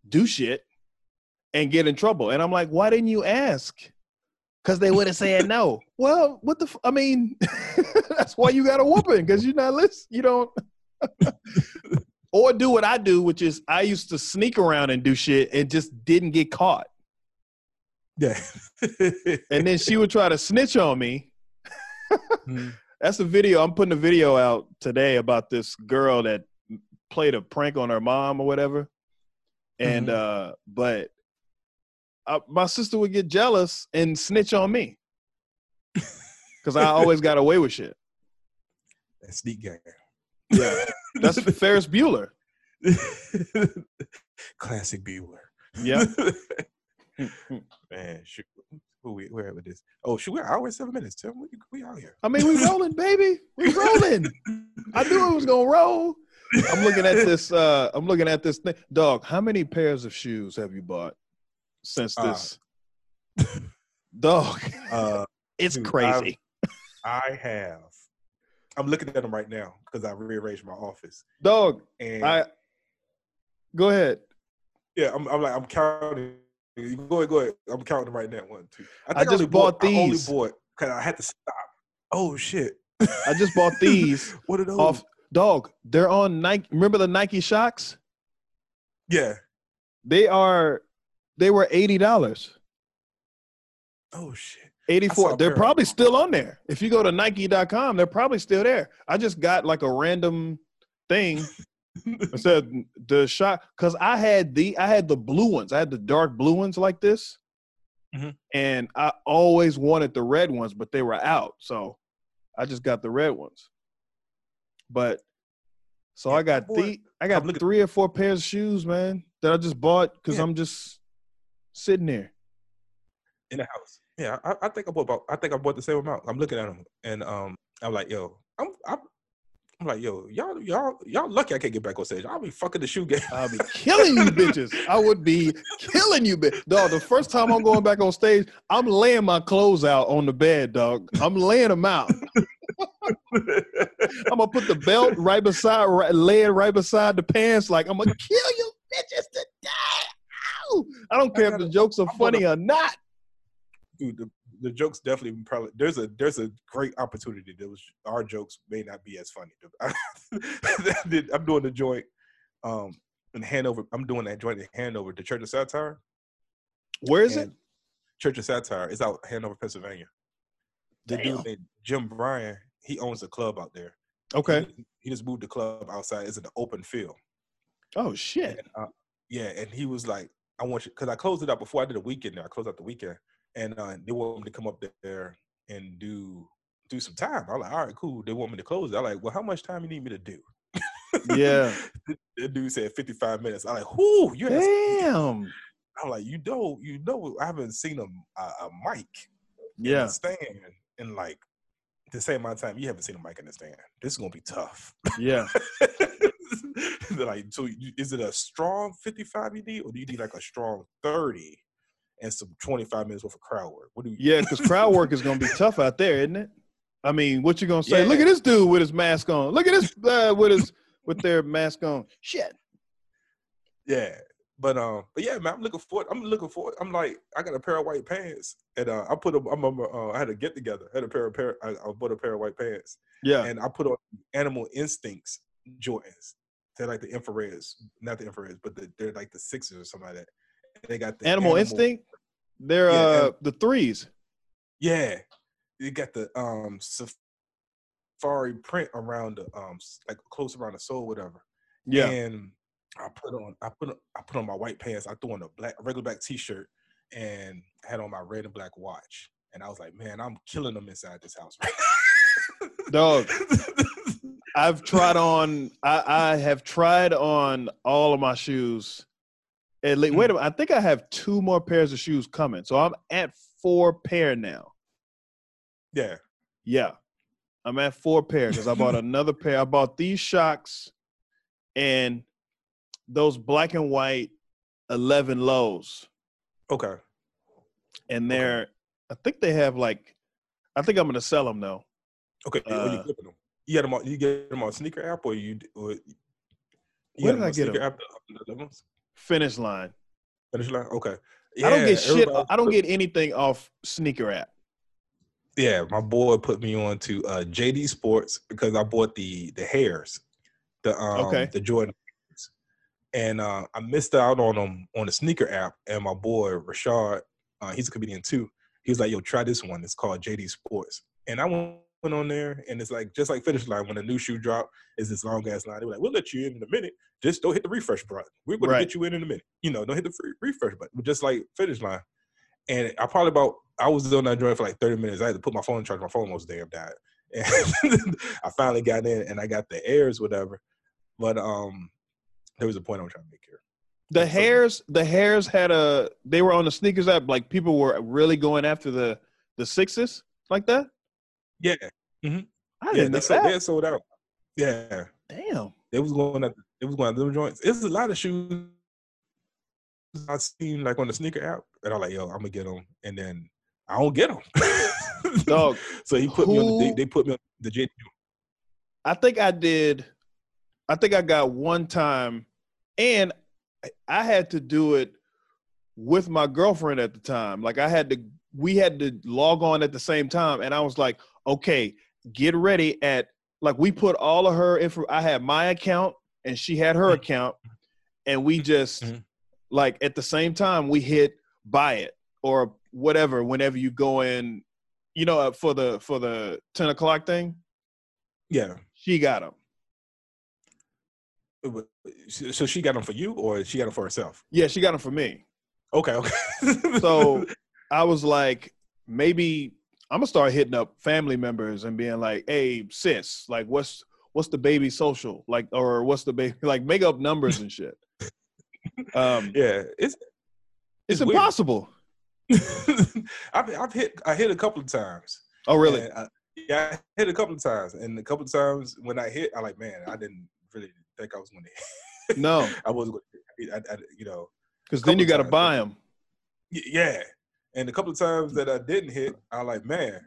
do shit and get in trouble. And I'm like, why didn't you ask? Because they would have said no. Well, what the? F- I mean, that's why you got a whooping because you're not listening. You don't. or do what I do, which is I used to sneak around and do shit and just didn't get caught. Yeah. And then she would try to snitch on me. Mhm. That's a video. I'm putting a video out today about this girl that played a prank on her mom or whatever. And Mhm. uh but uh, my sister would get jealous and snitch on me. Cuz I always got away with shit. that sneak game. Yeah. That's Ferris Bueller. Classic Bueller. Yeah. Man, shoot. Who we where with this? Oh, shoot, we're hour and seven minutes. Tell me we, we out here. I mean, we rolling, baby. We rolling. I knew it was to roll. I'm looking at this uh I'm looking at this thing. Dog, how many pairs of shoes have you bought since Uh, this? Dog, Uh, it's dude, crazy. I have. I'm looking at them right now because I rearranged my office. Dog, And I go ahead. yeah, I'm, I'm like I'm counting. You Go ahead, go ahead. I'm counting them right now. One, two. I just only bought I only these. bought because I had to stop. Oh shit! I just bought these what are those? off dog. They're on Nike. Remember the Nike Shox? Yeah. They are they were eighty dollars. Oh shit. Eighty saw four. a They're probably still on there. If you go to Nike.com, they're probably still there. I just got like a random thing It said the shot because I had the I had the blue ones. I had the dark blue ones like this, Mhm. and I always wanted the red ones, but they were out, so I just got the red ones. But so Yeah, I got boy, the I got three or four pairs of shoes, man, that I just bought because Yeah. I'm just sitting there. in the house. Yeah, I, I think I bought about. I think I bought the same amount. I'm looking at them, and um, I'm like, yo, I'm, I'm, I'm like, yo, y'all, y'all, y'all lucky I can't get back on stage. I'll be fucking the shoe game. I'll be killing you bitches. I would be killing you, bitch. Dog, the first time I'm going back on stage, I'm laying my clothes out on the bed, dog. I'm laying them out. I'm gonna put the belt right beside, right, lay it right beside the pants. Like I'm gonna kill you bitches today. Ow! I don't care if the jokes are funny or not. Dude, the, the jokes definitely probably there's a there's a great opportunity. There was our jokes may not be as funny. I'm doing the joint um in Hanover. I'm doing that joint in Hanover, the Church of Satire. Where is it? Church of Satire is out Hanover, Pennsylvania. The Damn. dude named Jim Bryan, he owns a club out there. Okay. He, he just moved the club outside. It's an open field. Oh shit. And, uh, yeah, and he was like, I want you because I closed it out before I did a weekend there. I closed out the weekend. And uh, they want me to come up there and do do some time. I'm like, all right, cool. They want me to close it. I'm like, well, how much time you need me to do? Yeah. the, the dude said 55 minutes. I'm like, whoo, you Damn. I'm like, you know, you know, I haven't seen a, a, a mic Yeah. stand in like the same amount of time you haven't seen a mic in the stand. This is gonna be tough. Yeah. Like, so is it a strong 55 you need, or do you need like a strong 30 and some 25 minutes worth of crowd work? What do you? Yeah, because crowd work is gonna be tough out there, isn't it? I mean, what you gonna say? Yeah. Look at this dude with his mask on. Look at this uh, with his with their mask on. Shit. Yeah. But um, but yeah, man, I'm looking forward. I'm looking forward. I'm like, I got a pair of white pants, and uh, I put them. I'm, uh, I had a get together. I had a pair of pair. I, I bought a pair of white pants, Yeah. and I put on Animal Instincts Jordans. They're like the infrareds, not the infrareds, but the, they're like the sixes or something like that. And they got the Animal Instinct. They're Yeah, uh and- the threes. Yeah, you got the um safari print around the um like close around the sole, whatever. Yeah. And I put on I put on, I put on my white pants. I threw on a black regular black t-shirt and had on my red and black watch. And I was like, man, I'm killing them inside this house right. Dog. I've tried on I, I have tried on all of my shoes. At least, wait a mm. minute. I think I have two more pairs of shoes coming. So I'm at four pair now. yeah. Yeah. I'm at four pair because I bought another pair. I bought these Shox and those black and white 11 lows. Okay. And they're, I think they have like, I think I'm going to sell them though. Okay. oh, you Uh, flipping them. You get them on you get them on sneaker app or you or you Where did I get sneaker 'em? app, the- the other ones? Finish line. Finish line? Okay. Yeah, I don't get shit. I don't get anything off sneaker app. Yeah, my boy put me on to uh, JD Sports because I bought the the Hares, the um, Okay. the Jordan. And uh, I missed out on them on the sneaker app. And my boy Rashad, uh, he's a comedian too. He was like, "Yo, try this one. It's called JD Sports." And I went on there, and it's like just like finish line when a new shoe drop is this long ass line. They were like, "We'll let you in in a minute. Just don't hit the refresh button. We're going Right. to get you in in a minute. You know, don't hit the free refresh button. Just like finish line." And I probably about I was on that joint for like 30 minutes. I had to put my phone in charge. My phone almost damn died. And I finally got in and I got the airs, whatever. But um there was a point I was trying to make here. The That's something. Hares, the Hares had a. They were on the sneakers app. Like people were really going after the the sixes like that. Yeah. Mm-hmm. I Yeah, didn't they know sold, they sold out. Yeah. Damn. They was going at it was going at them joints. It's a lot of shoes I seen like on the sneaker app, and I'm like, yo, I'm gonna get them, and then I don't get them. Dog, so he put me on. The, they, they put me on the J. I think I did. I think I got one time, and I- had to do it with my girlfriend at the time. Like I had to, we had to log on at the same time, and I was like, okay, get ready at like we put all of her info. I had my account, and she had her Mhm. account, and we just Mhm. like at the same time we hit buy it or whatever whenever you go in, you know, uh, for the for the ten o'clock thing. Yeah. She got them. So she got them for you, or she got them for herself? Yeah, she got them for me. Okay, okay. So I was like, maybe I'm gonna start hitting up family members and being like, "Hey, sis, like, what's what's the baby social like, or what's the baby like? Make up numbers and shit." Um, yeah, it's it's, it's impossible. I've I've hit I hit a couple of times. Oh, really? I, yeah, I hit a couple of times, and a couple of times when I hit, I like, man, I didn't really think I was going to. No, I wasn't going to. I, I, you know, because then you got to buy them. yeah. And a couple of times that I didn't hit, I like, man,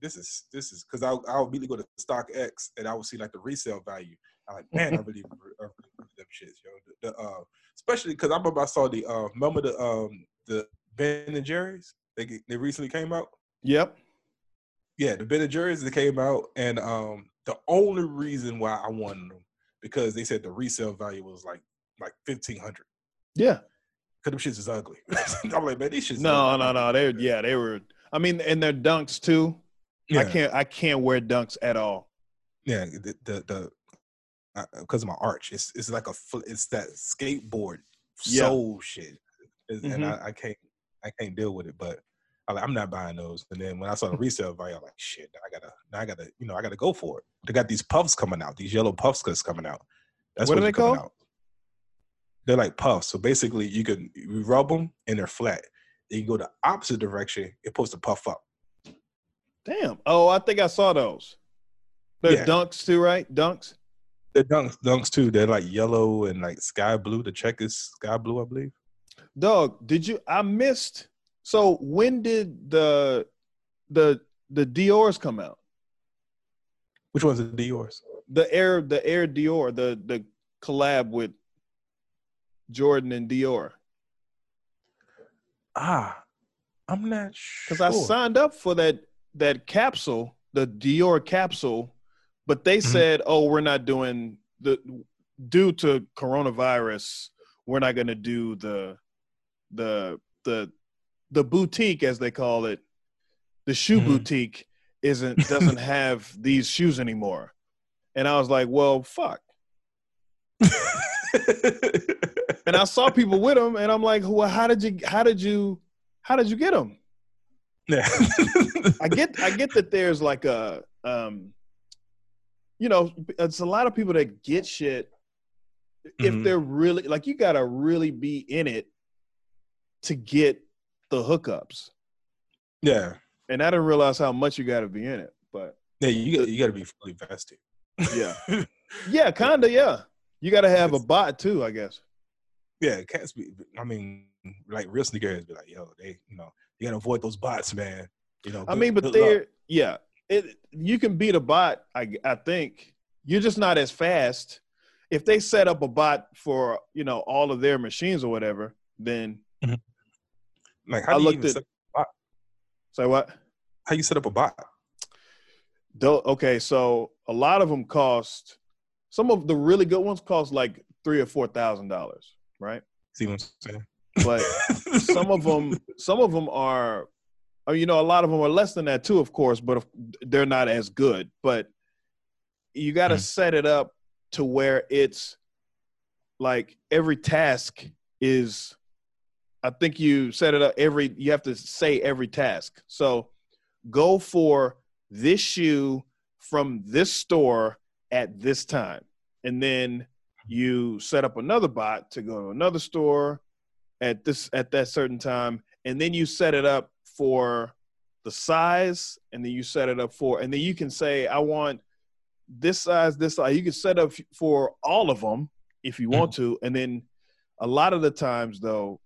this is this is because I'll I'll immediately go to StockX and I will see like the resale value. I'm like, man, I really, I really them shits, yo. The, the, uh, especially because I remember I saw the uh, remember the um the Ben and Jerry's they they recently came out. Yep. Yeah, the Ben and Jerry's that came out, and um the only reason why I wanted them because they said the resale value was like like fifteen hundred. Yeah. Cause them shits is ugly. I'm like, man, these shits. No, ugly. no, no. They yeah, they were. I mean, and their dunks too. Yeah. I can't. I can't wear dunks at all. Yeah, the the, the uh, because of my arch, it's it's like a it's that skateboard Yeah. sole shit, It's- and. Mm-hmm. I, I can't I can't deal with it. But I, like, I'm not buying those. And then when I saw the resale value, I'm like, shit, I gotta now I gotta you know I gotta go for it. They got these puffs coming out, these yellow puffs that's coming out. That's What are they coming called? Out. They're like puffs. So basically, you can you rub them and they're flat. Then you go the opposite direction, it's supposed to puff up. Damn. Oh, I think I saw those. They're Yeah. dunks too, right? Dunks. They're dunks, dunks too. They're like yellow and like sky blue. The check is sky blue, I believe. Dog, did you? I missed. So when did the the the Dior's come out? Which one's the yours? The Air the Air Dior the the collab with Jordan and Dior. Ah, I'm not sure. Because I signed up for that that capsule, the Dior capsule, but they Mhm. said, "Oh, we're not doing the due to coronavirus, we're not going to do the the the the boutique as they call it, the shoe Mhm. boutique isn't doesn't have these shoes anymore." And I was like, "Well, fuck." And I saw people with them, and I'm like, "Well, how did you how did you how did you get them?" yeah. I get I get that there's like a um you know, it's a lot of people that get shit if Mhm. they're really like you gotta really be in it to get the hookups. yeah. And I didn't realize how much you gotta be in it. But Yeah, you got you got to be fully vested. Yeah. yeah, kinda, yeah. You gotta have a bot too, I guess. yeah, cats be. I mean, like real sneakerheads be like, yo, they, you know, you got to avoid those bots, man. You know. I mean, but good they're yeah. It you can beat a bot, I I think. You're just not as fast. If they set up a bot for, you know, all of their machines or whatever, then mm-hmm. Like how I do you at- set, say what? how you set up a bot? Okay, so a lot of them cost. Some of the really good ones cost like three or four thousand dollars, right? See what I'm saying? But some of them, some of them are, you know, a lot of them are less than that too, of course, but if- they're not as good. But you got to Mm. set it up to where it's like every task is. I think you set it up every. You have to say every task. So go for this shoe from this store at this time. And then you set up another bot to go to another store at this at that certain time. And then you set it up for the size, and then you set it up for, and then you can say, I want this size, this size. You can set up for all of them if you want mm-hmm. to. And then a lot of the times though,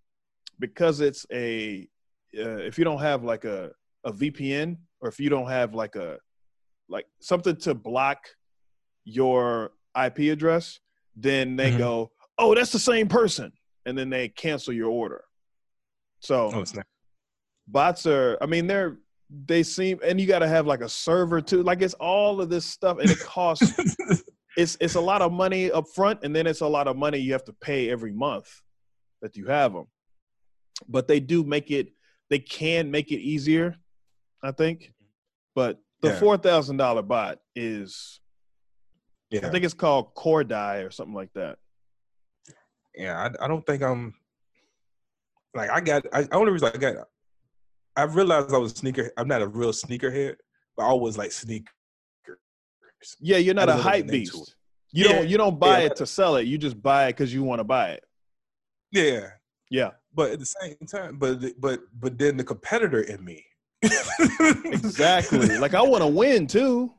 because it's a uh, if you don't have like a a VPN or if you don't have like a like something to block your IP address, then they Mhm. go, "Oh, that's the same person," and then they cancel your order. So oh, bots are, I mean, they're they seem, and you got to have like a server too. Like it's all of this stuff, and it costs. it's it's a lot of money up front, and then it's a lot of money you have to pay every month that you have them. But they do make it. They can make it easier, I think. But the Yeah. four thousand dollar bot is, yeah, I think it's called Kodai or something like that. yeah. I, I don't think I'm. Like I got. I only reason I got. I realized I was a sneaker. I'm not a real sneakerhead, but I always like sneakers. Yeah, you're not a hype beast. You Yeah, don't you don't buy yeah. it to sell it. You just buy it because you want to buy it. Yeah, Yeah, but at the same time, but but but then the competitor in me. exactly. Like I want to win too.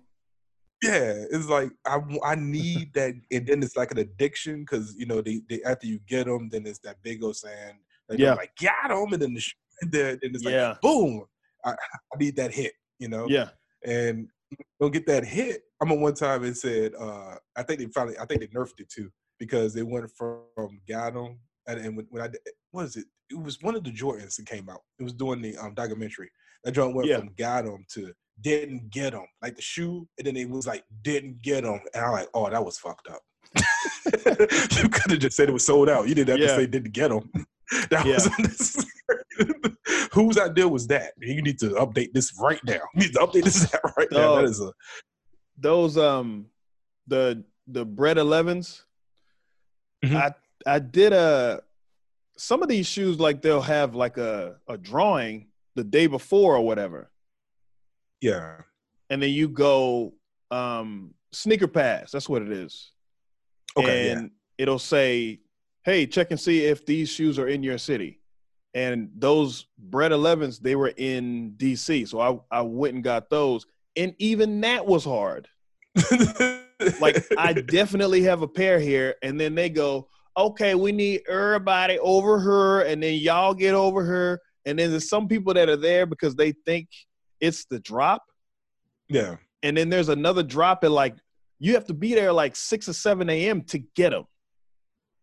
Yeah, it's like I I need that, and then it's like an addiction because you know they, they after you get them, then it's that big old saying, like, Yeah. like got them, and then the and then it's like Yeah. boom, I, I need that hit, you know. Yeah. and don't get that hit. I am remember one time it said, uh, I think they finally, I think they nerfed it too because they went from got 'em, and, and when, when I what is it? It was one of the Jordans that came out. It was doing the um, documentary. That joint went Yeah. from got 'em to didn't get 'em, like the shoe, and then it was like didn't get 'em, and I'm like, oh, that was fucked up. you could have just said it was sold out. You didn't have Yeah. to say didn't get 'em. That Yeah. was unnecessary. Whose idea was that? You need to update this right now. You need to update this right now. That is a Those um the the bread 11s. Mhm. I I did a some of these shoes like they'll have like a a drawing the day before or whatever. yeah. and then you go um sneaker pass that's what it is Okay. and it'll say hey check and see if these shoes are in your city and those bread 11s they were in dc so i i went and got those and even that was hard like i definitely have a pair here and then they go okay we need everybody over her and then y'all get over her and then there's some people that are there because they think it's the drop yeah. and then there's another drop at like you have to be there like 6 or 7 a.m to get them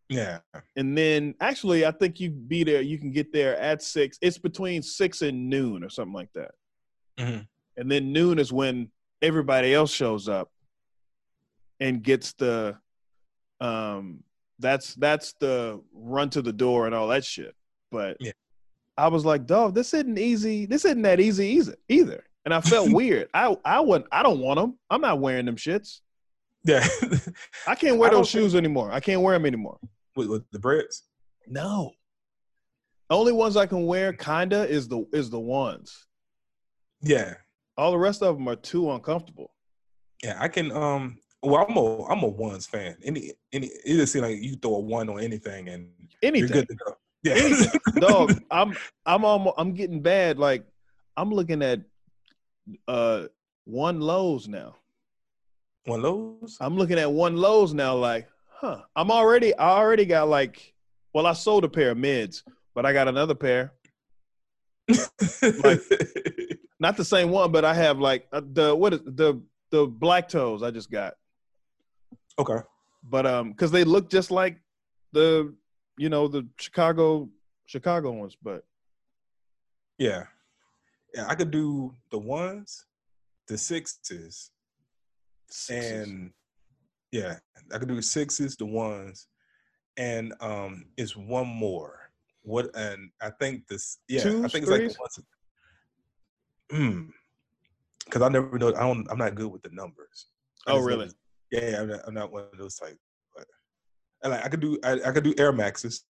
Yeah. and then actually i think you be there you can get there at 6 it's between 6 and noon or something like that Mhm. and then noon is when everybody else shows up and gets the um that's that's the run to the door and all that shit but Yeah. i was like dog this isn't easy this isn't that easy either either and i felt weird i i wouldn't i don't want them i'm not wearing them shits Yeah. i can't wear I those shoes anymore i can't wear them anymore with, with the breads. no only ones i can wear kinda is the is the ones Yeah. all the rest of them are too uncomfortable Yeah. I can um well I'm a I'm a ones fan. Any any it just seems like you throw a one on anything and anything you're good to go. Yeah. Anything. dog i'm i'm almost i'm getting bad like i'm looking at uh one lows now one lows. i'm looking at one lows now like huh i'm already i already got like well i sold a pair of mids but i got another pair not the same one but i have like uh, the what is the the black toes i just got okay. but um because they look just like the you know the chicago chicago ones but Yeah. Yeah, I could do the ones, the sixes, and yeah, I could do sixes, the ones, and um, it's one more. What and I think this, yeah, I Twos, think it's like threes? the ones. Hmm. Because I never know. I don't. I'm not good with the numbers. I Oh, really? never- yeah, yeah, I'm not, I'm not one of those type. But and like I could do, I, I could do Air Maxes,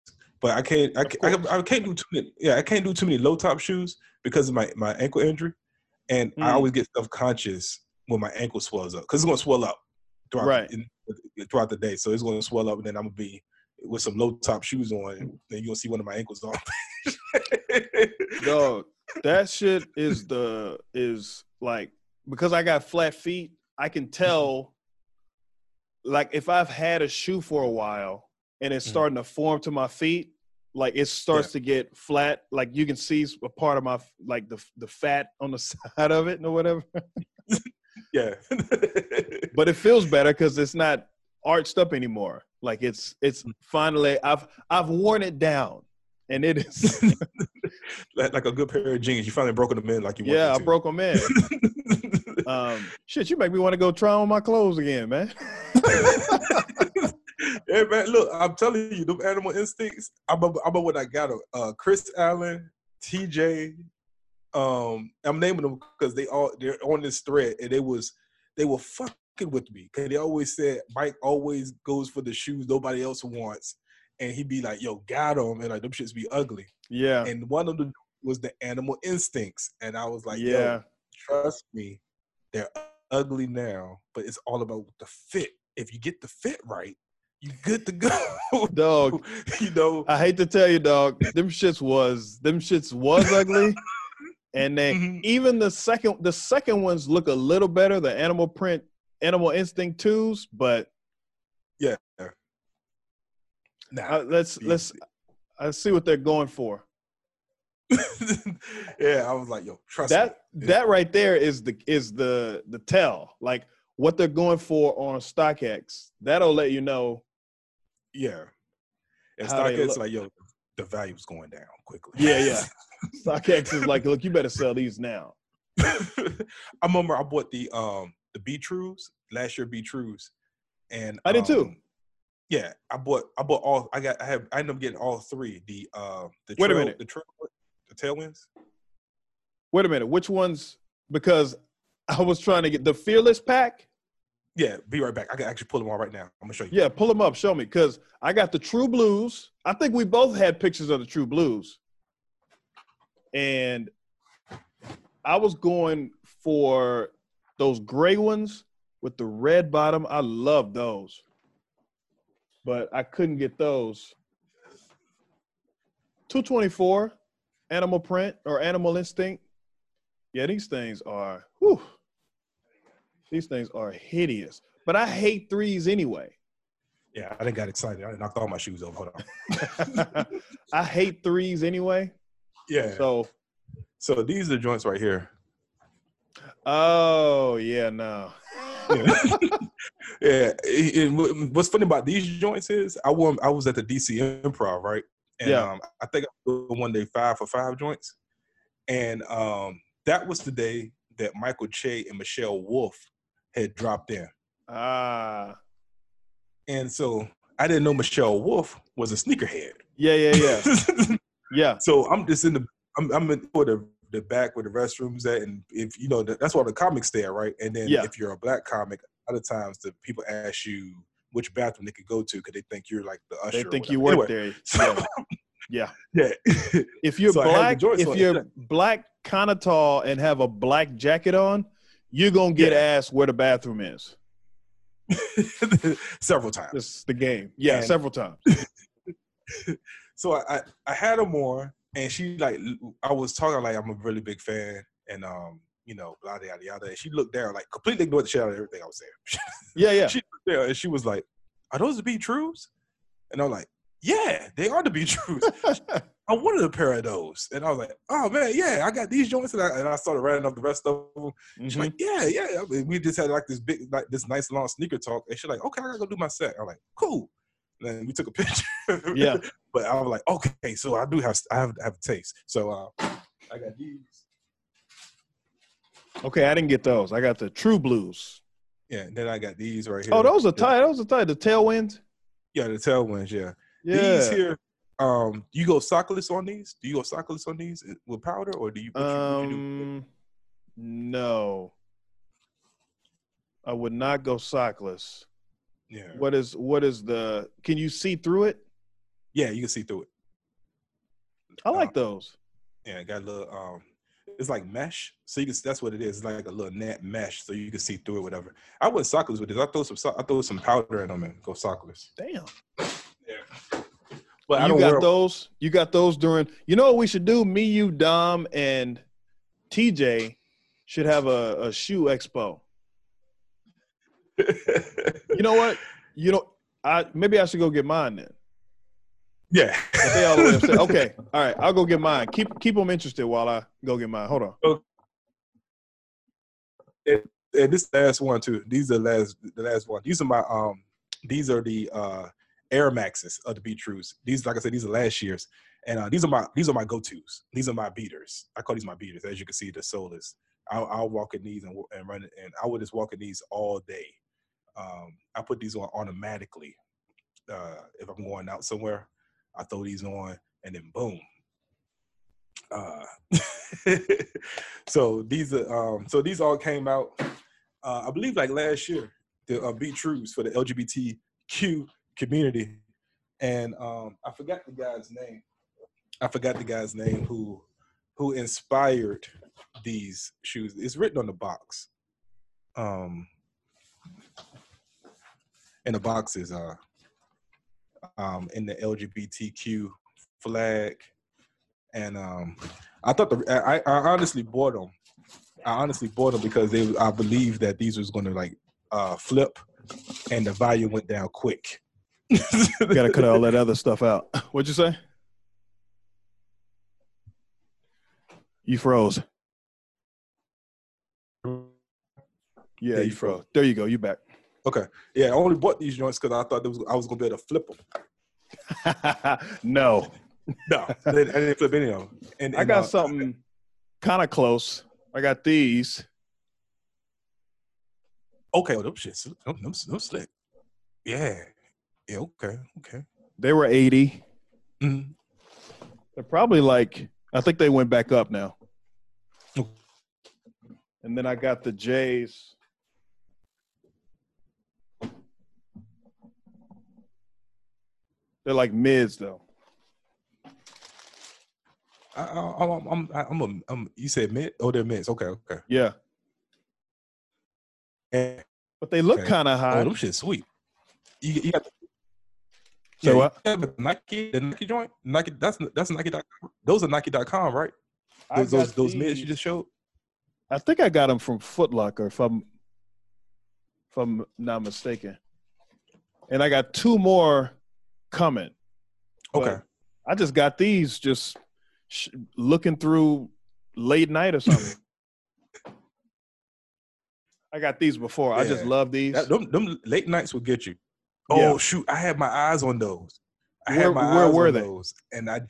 but I can't. I, can't- I, course. I can't do too many. Yeah, I can't do too many low top shoes because of my my ankle injury, and I Mm. always get self conscious when my ankle swells up because it's gonna swell up throughout Right. the, in, throughout the day. So it's gonna swell up, and then I'm gonna be with some low top shoes on, and then you're gonna see one of my ankles off. Dog, that shit is the is like because I got flat feet, I can tell like if I've had a shoe for a while and it's Mhm. starting to form to my feet, like it starts to get flat, like you can see a part of my like the the fat on the side of it or whatever. yeah. But it feels better because it's not arched up anymore. Like it's it's finally I've I've worn it down. And it is like, like a good pair of jeans, you finally broke them in like you yeah, I broke them in. Um, shit, you make me want to go try on my clothes again, man. yeah, man. Look, I'm telling you, them animal instincts. I remember, I remember when I got. Uh, Chris Allen, TJ. Um, I'm naming them because they all they're on this thread, and they was they were fucking with me because they always said Mike always goes for the shoes nobody else wants, and he'd be like, "Yo, got them," and like them shits be ugly. Yeah, And one of them was the animal instincts, and I was like, "Yo, yeah, trust me, they're ugly now, but it's all about the fit. If you get the fit right, you good to go. Dog, you know, I hate to tell you, dog, them shits was them shits was ugly. And then Mhm. even the second the second ones look a little better, the animal print, animal instinct twos, but yeah. Nah, uh, let's let's I see what they're going for. yeah, I was like, yo, trust That me. that right there is the is the the tell. Like what they're going for on StockX. That'll let you know. Yeah. And StockX like, yo, the value's going down quickly. Yeah, yeah. StockX is like, look, you better sell these now. I remember I bought the um the B Trues last year. B Trues, and I did too. um, Yeah, I bought I bought all. I got I have I ended up getting all three. The uh the Wait a minute. the trail, the tailwinds. Wait a minute, which ones? Because I was trying to get the Fearless pack. Yeah, be right back. I can actually pull them all right now. I'm gonna show you. Yeah, pull them up. Show me, because I got the True Blues. I think we both had pictures of the True Blues, and I was going for those gray ones with the red bottom. I love those, but I couldn't get those. Two twenty four, Animal Print or Animal Instinct. Yeah, these things are. Whew, these things are hideous. But I hate threes anyway. Yeah, I didn't got excited. I knocked all my shoes off. Hold on. I hate threes anyway. Yeah. So, So, these are the joints right here. oh yeah, no. Yeah. yeah. it- it- what's funny about these joints is I won, I was at the DC Improv, right? And Yeah. um, I think I did one day five for five joints, and um, that was the day that Michael Che and Michelle Wolf had dropped in, Ah, and so I didn't know Michelle Wolf was a sneakerhead. yeah, yeah, yeah, yeah. so I'm just in the I'm, I'm in for the the back where the restrooms at, and if you know that's where the comics there, right? And then Yeah. if you're a black comic, a lot of times the people ask you which bathroom they could go to because they think you're like the usher. They think you work Anyway, there. So, Yeah, yeah. yeah. If you're So I had the black, if you're black, kind of tall, and have a black jacket on, you're gonna get Yeah. asked where the bathroom is. several times. This is the game. Yeah, And- several times. so I, I I had her more, and she like I was talking like I'm a really big fan, and um you know blah yada yada. And she looked down like completely ignored the shit out of everything I was saying. Yeah, yeah. she looked there and she was like, "Are those the B Trues?" And I'm like, "Yeah, they are the B Trues. I wanted a pair of those." And I was like, "Oh man, yeah, I got these joints." And I, and I started writing up the rest of them. She's Mhm. like, "Yeah, yeah." I mean, we just had like this big, like this nice long sneaker talk, and she's like, "Okay, I gotta go do my set." I'm like, "Cool." And then we took a picture. Yeah. but I was like, "Okay, so I do have, I have, have taste." So uh, I got these. Okay, I didn't get those. I got the True Blues. Yeah, and then I got these right here. Oh, those are tight. Those are tight. The tailwinds. Yeah, the tailwinds. Yeah. Yeah. These here, um, do you go sockless on these? Do you go sockless on these with powder, or do you? What you, you do? Um, no, I would not go sockless. Yeah, What is what is the? Can you see through it? yeah, you can see through it. I like Uh, those. Yeah, got a little. Um, it's like mesh, so you can. That's what it is. It's like a little net mesh, so you can see through it. Whatever. I went sockless with this. I throw some. I throw some powder in them and go sockless. Damn. Yeah. But I you don't got wear. those. You got those during. You know what we should do? Me, you, Dom, and TJ should have a, a shoe expo. You know what? You know, I maybe I should go get mine then. Yeah. They all upset. Okay, all right. I'll go get mine. Keep keep them interested while I go get mine. Hold on. and this last one too. These are the last the last one. These are my um these are the uh Air Maxes of the B Trues. These like I said, these are last year's. And uh, these are my these are my go-tos. These are my beaters. I call these my beaters. As you can see, the solas. I'll, I'll walk in these and, and run it, and I would just walk in these all day. Um, I put these on automatically. Uh, if I'm going out somewhere, I throw these on, and then boom. Uh, so these are um, so these all came out. Uh, I believe like last year, the uh, B Trues for the LGBTQ community, and um, I forgot the guy's name. I forgot the guy's name who who inspired these shoes. It's written on the box. Um, and the box is uh um, in the LGBTQ flag, and um, I thought the I, I honestly bought them. I honestly bought them because they I believe that these was going to like uh, flip, and the value went down quick. Got to cut all that other stuff out. What'd you say? You froze. Yeah, you you froze. There you go. You back. Okay, yeah, I only bought these joints because I thought there was I was going to be able to flip them. no, No, I didn't, I didn't flip any of them. And, I got uh, something kind of close. I got these. Okay, well, them shits, them, them, them slick. Yeah, yeah, okay, okay. They were 80. Mhm. They're probably like, I think they went back up now. Okay. And then I got the J's. They're like mids though. I, I, I'm, I'm, I'm, I'm, I'm, you said mid? Oh, they're mids. Okay, okay. Yeah. And, But they look Okay. kind of high. oh, high. them shit sweet. You, you got the, So yeah, what? the Nike, the Nike joint. Nike, that's that's Nike.com. Those are Nike.com, right? Those those, those mids you just showed. I think I got them from Foot Locker, if I'm if I'm not mistaken. And I got two more coming. But Okay. I just got these just sh- looking through late night or something. I got these before. I just love these. That, them, them late nights will get you. Oh Yeah. shoot! I had my eyes on those. I Where- had my where eyes were on they? those, and I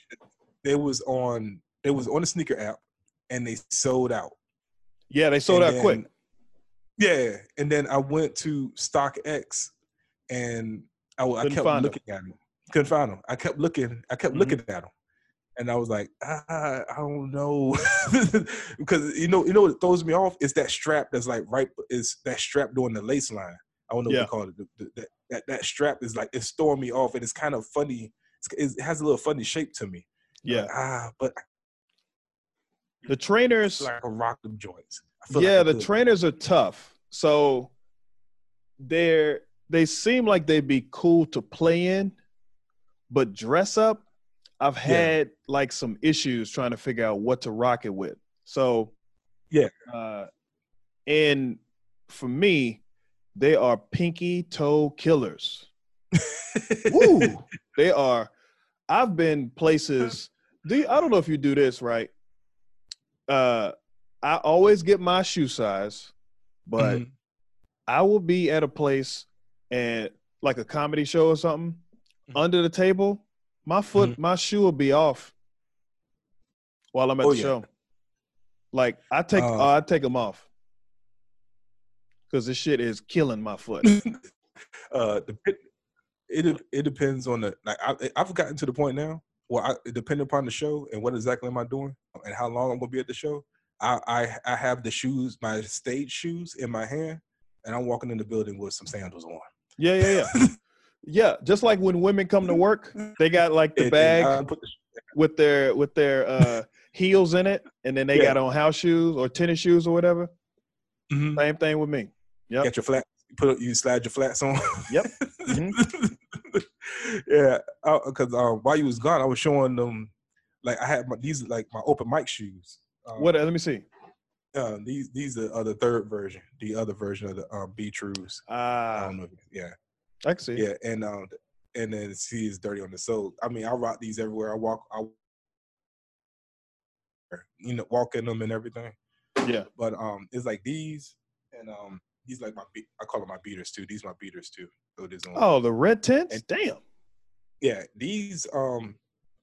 they was on they was on the sneaker app, and they sold out. yeah, they sold And out quick. Yeah, and then I went to StockX, and I, I kept looking at them. Couldn't find them. I kept looking. I kept Mhm. looking at them, and I was like, ah, I don't know, because you know, you know what throws me off is that strap that's like right is that strap doing the lace line. I don't know Yeah. what you call it. The- the- that, that that strap is like it's throwing me off, and it's kind of funny. It's, it has a little funny shape to me. Yeah. Like, ah, but The trainers like a rock them joints. I feel like yeah I the could. trainers are tough so they're they seem like they'd be cool to play in but dress up i've Yeah. had like some issues trying to figure out what to rock it with so Yeah. uh and for me they are pinky toe killers Woo! they are i've been places do you, i don't know if you do this right uh i always get my shoe size but Mhm. i will be at a place and like a comedy show or something. Under the table my foot my shoe will be off while i'm at Oh, the yeah. show like i take Uh, oh, i take them off because this shit is killing my foot uh the it it it depends on the like I, I've gotten to the point now where I depending upon the show and what exactly am I doing and how long I'm gonna be at the show. I I, I have the shoes, my stage shoes in my hand, and I'm walking in the building with some sandals on. yeah yeah yeah yeah just like when women come to work they got like the bag and I put the, with their with their uh heels in it and then they Yeah. got on house shoes or tennis shoes or whatever Mhm. same thing with me Yeah, Get your flat. You put you slide your flats on. Yep. Mm-hmm. yeah, because um, while you was gone, I was showing them like I had my these like my open mic shoes. Um, what let me see Uh, these these are, the third version, the other version of the um, B Trues. Ah don't know. if- Yeah, i see yeah, and um, and then C is dirty on the sole. I mean, I rock these everywhere I walk. I you know walk in them and everything. yeah But um, it's like these and um, these like my be- I call them my beaters too. These my beaters too. So oh the red tints And- damn yeah, these um,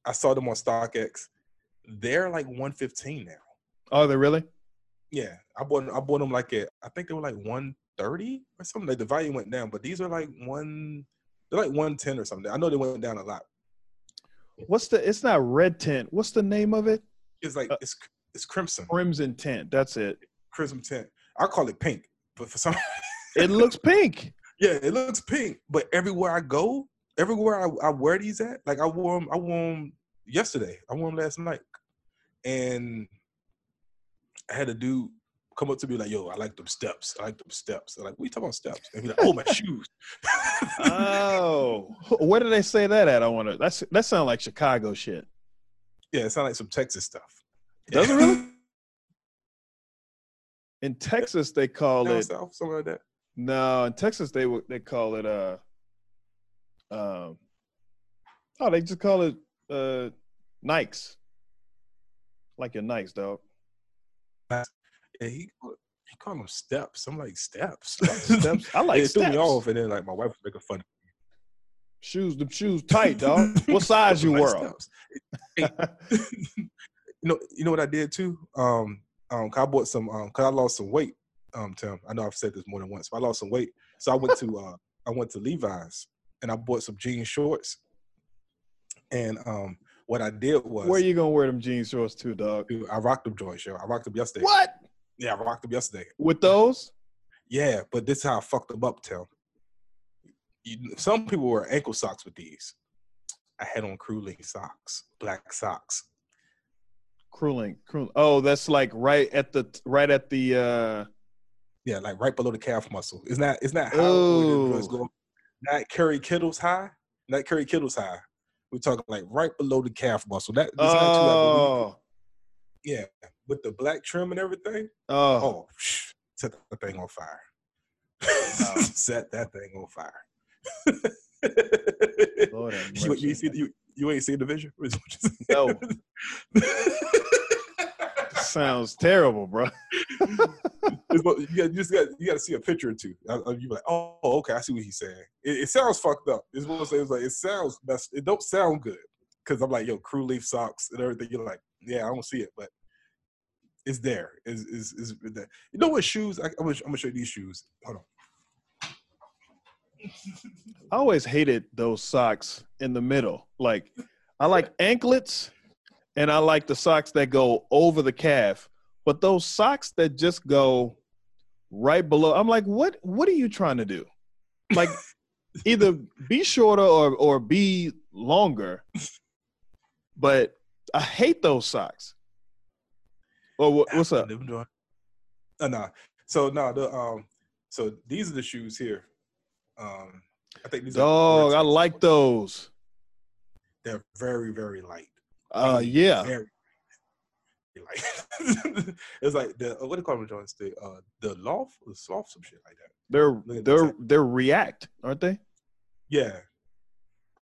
I saw them on StockX. They're like 115 now. oh they really Yeah, I bought I bought them like at I think they were like 130 or something. Like the value went down, but these are like one. They're like 110 or something. I know they went down a lot. what's the it's not red tint what's the name of it It's like Uh, it's it's crimson, crimson tint that's it crimson tint. I call it pink, but for some, it looks pink yeah, it looks pink. But everywhere I go, everywhere I, I wear these at, like I wore them, I wore them yesterday. I wore them last night, and I had a dude come up to me like, "Yo, I like them steps. I like them steps." I'm like, "We talking about steps?" And be like, "Oh, my shoes." oh, where did they say that at? I want to. That's that sounds like Chicago shit. Yeah, it sounds like some Texas stuff. Does it really? In Texas, they call Down it south, something like that. no. In Texas, they would they call it uh, um, oh, they just call it uh, Nikes, like your Nikes, dog. Yeah, he he called them steps. I'm like steps. Steps. I like it threw me off, and then like my wife was making fun. Shoes, the shoes tight, dog. What size you wear? steps. you know, you know what I did too. Um, um, I bought some. Um, cause I lost some weight. Um, Tim, I know I've said this more than once, but I lost some weight. So I went to uh, I went to Levi's and I bought some jean shorts. And um, what I did was, Where you gonna wear them jean shorts to, dog? Dude, I rocked them joints, yo. I rocked them yesterday. What Yeah, I rocked them yesterday. with those? Yeah, but this is how I fucked them up, Tim. You, some people wear ankle socks with these. I had on crew link socks, black socks. Crueling, crueling. Oh, that's like right at the right at the. uh Yeah, like right below the calf muscle. It's not. It's not how Ooh. it's going. Not Curry Kittle's high. Not Curry Kittle's high. We're talking like right below the calf muscle. That. That's not too Oh, Yeah, with the black trim and everything. oh, Oh, psh, set the thing on fire. Wow. set that thing on fire. Lord you, you, see, you, you ain't seen the vision? Is what you saying? No. sounds terrible, bro. You, just got you got to see a picture or two. You like, oh, okay, I see what he's saying. It, it sounds fucked up. It's what I'm saying. It's like it sounds messed. It don't sound good because I'm like, yo, crew leaf socks and everything. You're like, yeah, I don't see it, but it's there. Is is is there. You know what shoes? I, I'm, gonna, I'm gonna show you these shoes. Hold on. I always hated those socks in the middle. Like, I like anklets, and I like the socks that go over the calf. But those socks that just go right below, I'm like, what? What are you trying to do? Like, either be shorter or or be longer. But I hate those socks. Well, what, what's up? Doing- Uh, nah. So no, the um, so these are the shoes here. Um, I think these Dog, I like those. They're very very light. Uh, yeah. Very light. it's like the what do you call them joints? The uh the loft, the sloth, some shit like that. They're Look at the they're they're React, aren't they? Yeah.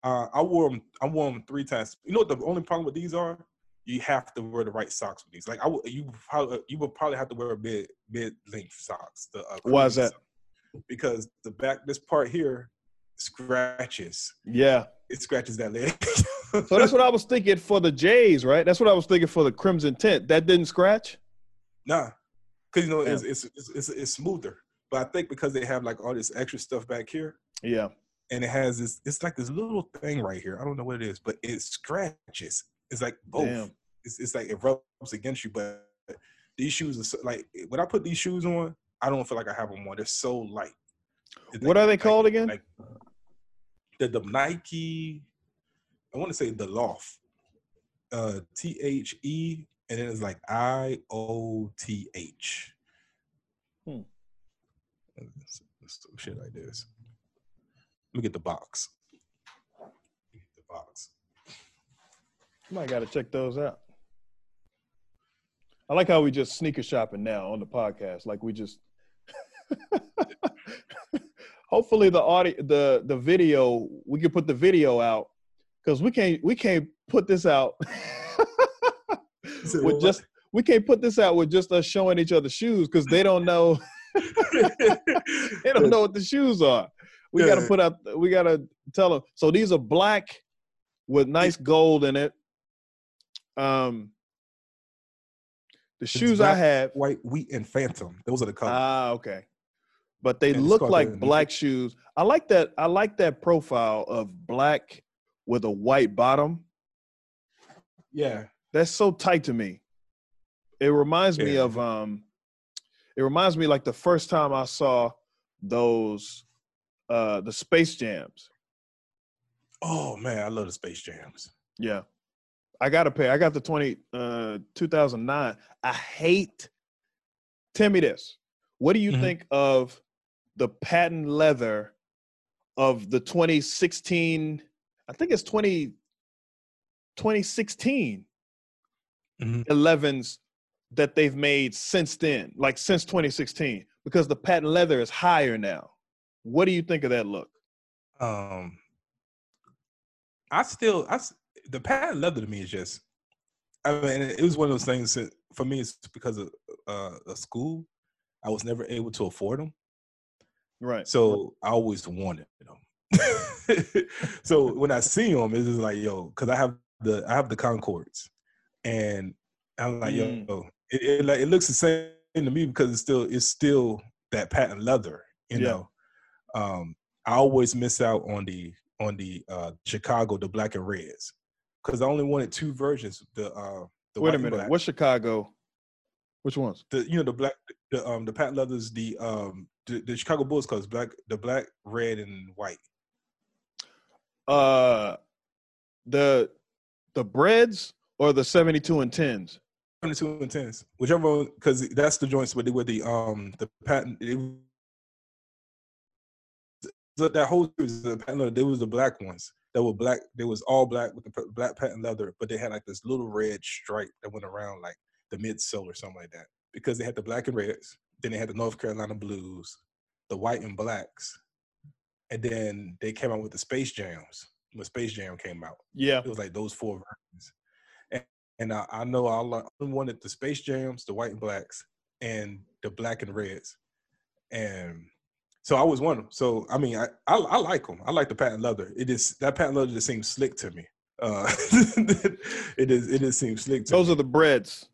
Uh, I wore them. I wore them three times. You know what the only problem with these are? You have to wear the right socks with these. Like I, would- you probably you would probably have to wear a mid mid length socks. The uh, Why is that? socks. Because the back, this part here, scratches. Yeah. It scratches that leg. So that's what I was thinking for the Jays, right? That's what I was thinking for the Crimson Tint. That didn't scratch. Nah, because you know it's, it's it's it's it's smoother. But I think because they have like all this extra stuff back here, Yeah. and it has this, it's like this little thing right here. I don't know what it is, but it scratches. It's like both. It's, it's like it rubs against you. But these shoes are so, like when I put these shoes on, I don't feel like I have them on. They're so light. It's What like- are they like- called again? Like the the Nike. I want to say the Loft. Uh, T H E, and then it's like I O T H. Hmm. Shit like this. Let me get the box. Get The box. Might got to check those out. I like how we just sneaker shopping now on the podcast. Like we just. Hopefully the audio, the the video, we can put the video out because we can't we can't put this out with just we can't put this out with just us showing each other shoes because they don't know they don't know what the shoes are. We got to put out. We got to tell them. So these are black with nice gold in it. Um, the shoes I have. white, wheat, and phantom. Those are the colors. Ah, okay. But they And look like black shoes. I like that. I like that profile of black with a white bottom. yeah. That's so tight to me. It reminds me of um it reminds me like the first time I saw those uh the Space Jams. Oh man, I love the Space Jams. Yeah. I got a pair. I got the 20 uh 2009. I hate tell me this: What do you Mhm. think of the patent leather of the 2016? I think it's 20, 2016 Mhm. 11s that they've made since then, like since 2016, because the patent leather is higher now. What do you think of that look? Um, I still, I the patent leather to me is just. I mean, it was one of those things that for me, it's because of uh, a school. I was never able to afford them, Right. so I always wanted them. so when I see them, it's just like yo, because I have the I have the Concords, and I'm like Mm. yo, it, it like it looks the same to me because it's still it's still that patent leather, you Yeah. know. Um, I always miss out on the on the uh Chicago, the black and reds, because I only wanted two versions. The uh, the Wait a minute. black. What's Chicago? Which ones? the you know the black the um the patent leathers the um the, the Chicago Bulls colors black the black red and white. Uh, the the breads or the 72 and 10s? Seventy two and tens, whichever because that's the joints where they were the um the patent. It, so that whole series, the patent leather, they was the black ones that were black. They was all black with the black patent leather, but they had like this little red stripe that went around like the midsole or something like that. Because they had the black and reds, then they had the North Carolina blues, the white and blacks, and then they came out with the Space Jams. When Space Jam came out, Yeah. it was like those four versions. And, and I, I know I wanted the Space Jams, the white and blacks, and the black and reds. And so I was one of them. So I mean, I, I I like them. I like the patent leather. It is that patent leather just seems slick to me. Uh, it is it just seems slick to Those me. are the breads.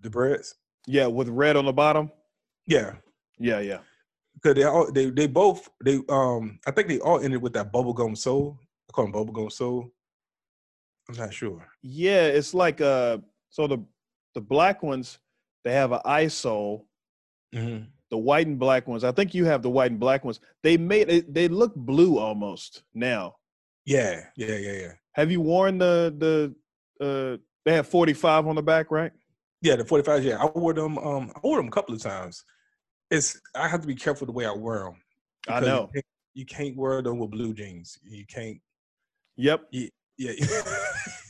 the breads. Yeah, with red on the bottom. Yeah, Yeah, yeah. because they all they they both they um I think they all ended with that bubblegum sole. I call them bubblegum sole. I'm not sure. Yeah, it's like uh so the the black ones they have an ISO. Mm-hmm. The white and black ones. I think you have the white and black ones. They made it they look blue almost now. Yeah, yeah, yeah, yeah. Have you worn the the uh they have 45 on the back, right? Yeah, the 45. Yeah, I wore them. Um, I wore them a couple of times. It's I have to be careful the way I wear them. I know. You can't, you can't wear them with blue jeans. You can't. Yep. Yeah.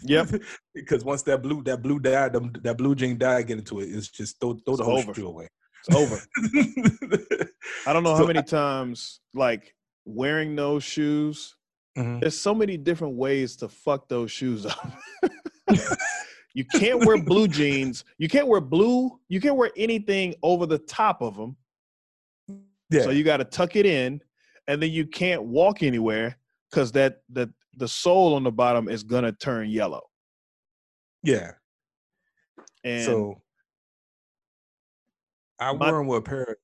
Yep. because once that blue that blue dye them, that blue jean dye get into it, it's just throw throw It's the whole over. away. It's over. I don't know how So many times like wearing those shoes. Mhm. There's so many different ways to fuck those shoes up. you can't wear blue jeans. You can't wear blue. You can't wear anything over the top of them. Yeah. So you got to tuck it in, and then you can't walk anywhere because that that the sole on the bottom is gonna turn yellow. yeah. And so I My- wore them with a pair. Of,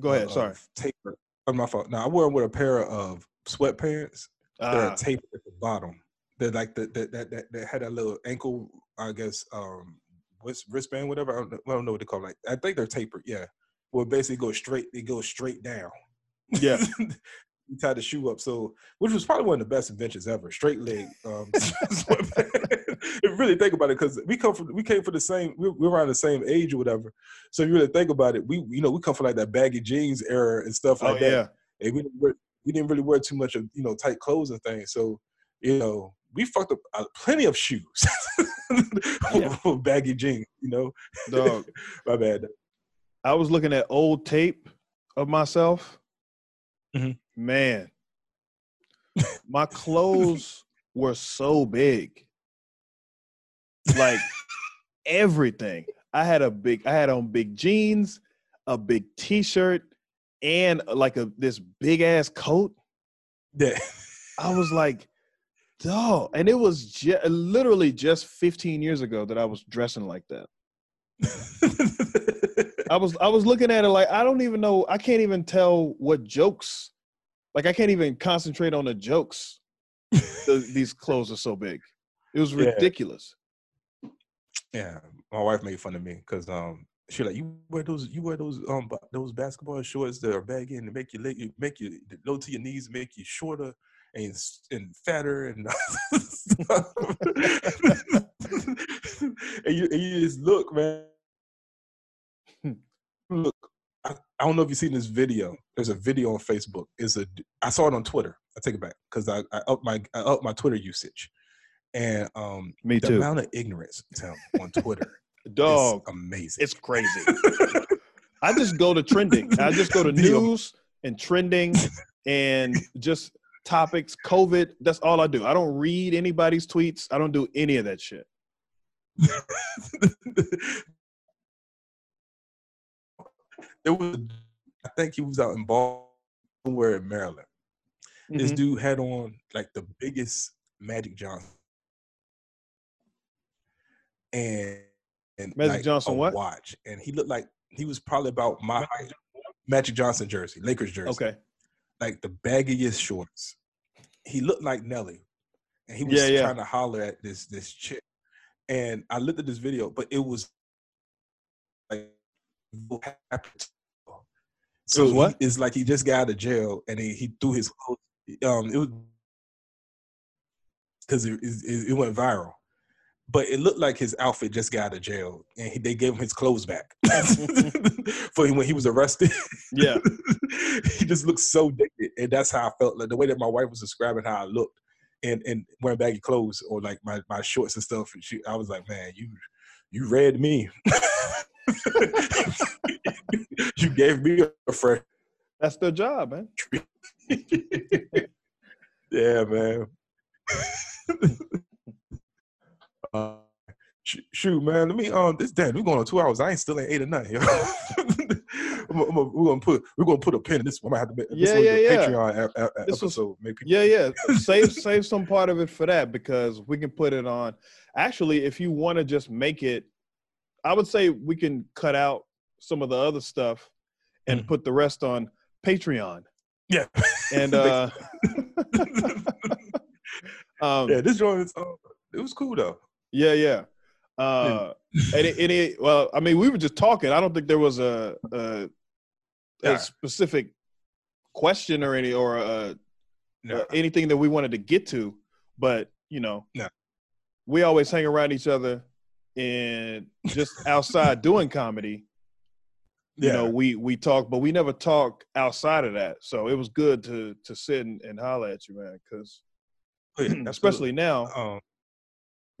go ahead. of Sorry. Taper. Oh, my fault. No, I wore them with a pair of sweatpants. They're Ah, taped at the bottom. They're like the, the that that that had a little ankle, I guess, um, wrist, wristband, whatever. I don't, know, I don't know what they call it. Like, I think they're tapered. Yeah, well, basically go straight. They go straight down. Yeah. you tied the shoe up. So, which was probably one of the best inventions ever. Straight leg. Um, really think about it, because we come from, we came from the same, we we're around the same age or whatever. So, if you really think about it, we, you know, we come from like that baggy jeans era and stuff oh like that yeah. and we didn't, wear, we didn't really wear too much of you know tight clothes and things. So you know we fucked up uh, plenty of shoes, Yeah. baggy jeans. You know, Dog. my bad. I was looking at old tape of myself. Mhm. Man, my clothes were so big. Like everything. I had a big, I had on big jeans, a big t-shirt, and uh, like a this big ass coat. Yeah, I was like, dog. And it was ju- literally just 15 years ago that I was dressing like that. I was I was looking at it like I don't even know I can't even tell what jokes like I can't even concentrate on the jokes. The- these clothes are so big. It was ridiculous. yeah. My wife made fun of me because um she like you wear those you wear those um those basketball shorts that are baggy and make you leg make you low to your knees make you shorter and and fatter and stuff. and you and you just look man I, I don't know if you've seen this video. There's a video on Facebook. Is a I saw it on Twitter. I take it back because I, I up my I up my Twitter usage, and um, Me the too. amount of ignorance Tim, on Twitter Dog, is amazing. it's crazy. I just go to trending. I just go to news and trending and just topics, COVID. That's all I do. I don't read anybody's tweets. I don't do any of that shit. it was. I think he was out in Baltimore in Maryland. This Mhm. dude had on like the biggest Magic Johnson, and and Magic like, Johnson a what? watch, and he looked like he was probably about my height. Magic Johnson jersey, Lakers jersey, Okay. like the baggiest shorts. He looked like Nelly, and he was Yeah, yeah. trying to holler at this this chick. And I looked at this video, but it was so what? he- it's like he just got out of jail and he, he threw his clothes. Um, it was because it, it, it went viral, but it looked like his outfit just got out of jail, and he, they gave him his clothes back for when he was arrested. Yeah. he just looked so dated, and that's how I felt. Like the way that my wife was describing how I looked, and and wearing baggy clothes or like my my shorts and stuff. And she, I was like, man, you you read me. you gave me a fresh That's their job, man. yeah, man. uh, shoot, man. Let me um. This damn, we're going on two hours. I ain't still ain't eight or. Yo. I'm, I'm, we're gonna put we're gonna put a pin in this. I might have to make this Yeah, one yeah, yeah. Patreon a, a, a This was- episode. People, Yeah, yeah. save save some part of it for that because we can put it on. Actually, if you want to just make it, I would say we can cut out some of the other stuff and Mhm. put the rest on Patreon. yeah. And uh um yeah, this joint is uh, it was cool though. yeah, yeah. Uh and it, and it well, I mean, we were just talking. I don't think there was a a, Yeah. a specific question or any or a No. uh, anything that we wanted to get to, but you know, No. we always hang around each other and just outside doing comedy. You yeah, know, we we talk, but we never talk outside of that. So it was good to to sit and, and holler at you, man, because Oh, yeah, especially now, um.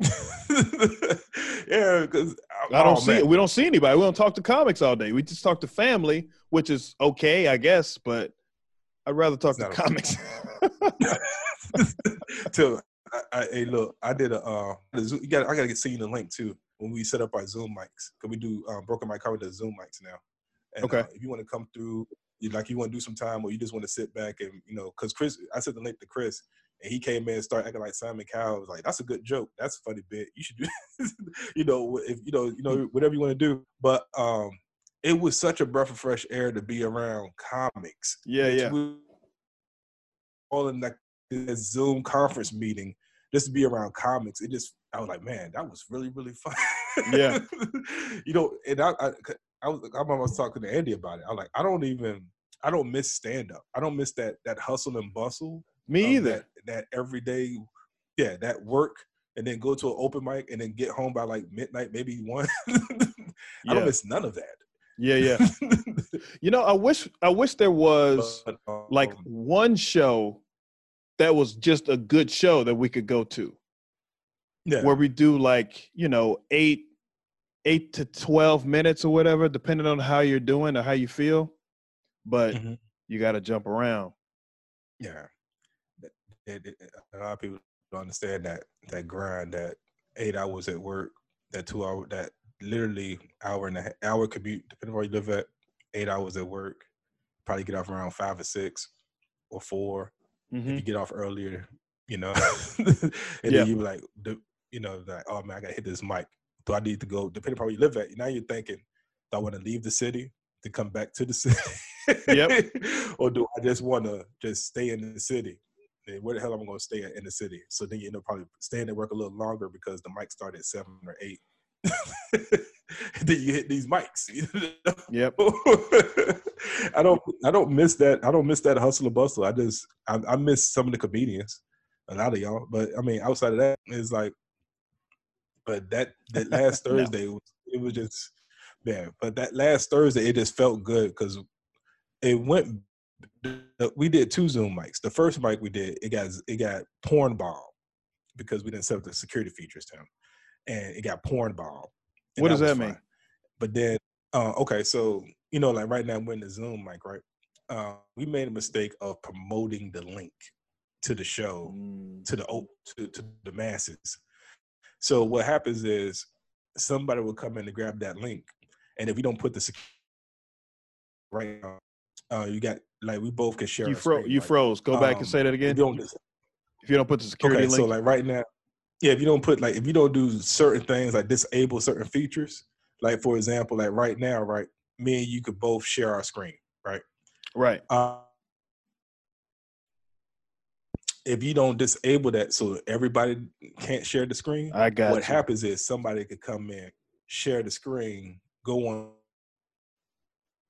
yeah, because I don't see we don't see anybody. We don't talk to comics all day. We just talk to family, which is okay, I guess, but I'd rather talk to comics. Till I, I, hey, look, I did a. Uh, you got. I gotta get see you the link too when we set up our Zoom mics. Cause we do um, broken mic cover the Zoom mics now. And, Okay. Uh, if you want to come through, you like you want to do some time, or you just want to sit back and you know, cause Chris, I sent the link to Chris, and he came in and started acting like Simon Cowell. I was like, that's a good joke. That's a funny bit. You should do, you know, if you know, you know, whatever you want to do. But um, it was such a breath of fresh air to be around comics yeah, yeah. we all in like a Zoom conference meeting just to be around comics. It just I was like, man, that was really really fun. Yeah. you know, and I I, I was I was talking to Andy about it. I was like, I don't even I don't miss stand up. I don't miss that that hustle and bustle. Me either. That, that everyday, yeah, that work. And then go to an open mic and then get home by like midnight, maybe one. I Yeah. don't miss none of that. Yeah, yeah. You know, I wish I wish there was But, um, like one show that was just a good show that we could go to yeah, where we do like you know eight eight to 12 minutes or whatever depending on how you're doing or how you feel but Mhm. you got to jump around Yeah, that- that- a lot of people don't understand that that grind, that eight hours at work, that two hour, that literally hour and a ha- hour commute, depending on where you live at, eight hours at work. Probably get off around five or six or four. If Mhm. you get off earlier, you know, and Yeah. then you like, the- you know, like, oh man, I gotta hit this mic. Do I need to go? Depending on where you live at, now you're thinking, do I want to leave the city to come back to the city? Yep. or do I just want to just stay in the city? And where the hell am I going to stay at in the city? So then you end up probably staying at work a little longer because the mic started at seven or eight. then you hit these mics. you know? yep I don't I don't miss that I don't miss that hustle and bustle. I just I, I miss some of the comedians, a lot of y'all. But I mean, outside of that, it's like, but that that last Thursday was it was just Yeah, but that last Thursday, it just felt good because it went. We did two Zoom mics. The first mic we did, it got it got porn bomb because we didn't set up the security features to him, and it got porn bomb. What does that mean? But then, uh, okay, so you know, like right now we're in the Zoom mic, right? Uh, we made a mistake of promoting the link to the show Mm, to the to, to the masses. So what happens is somebody will come in to grab that link, and if we don't put the sec- right now, uh, you got like we both can share. You froze. screen, You like, froze. Go back um, and say that again. you If you don't put the security okay, link. so like right now, yeah, if you don't put like if you don't do certain things like disable certain features, like for example, like right now, right, me and you could both share our screen, right? right. Uh, if you don't disable that so everybody can't share the screen, I got what you. happens is somebody could come in, share the screen, go on,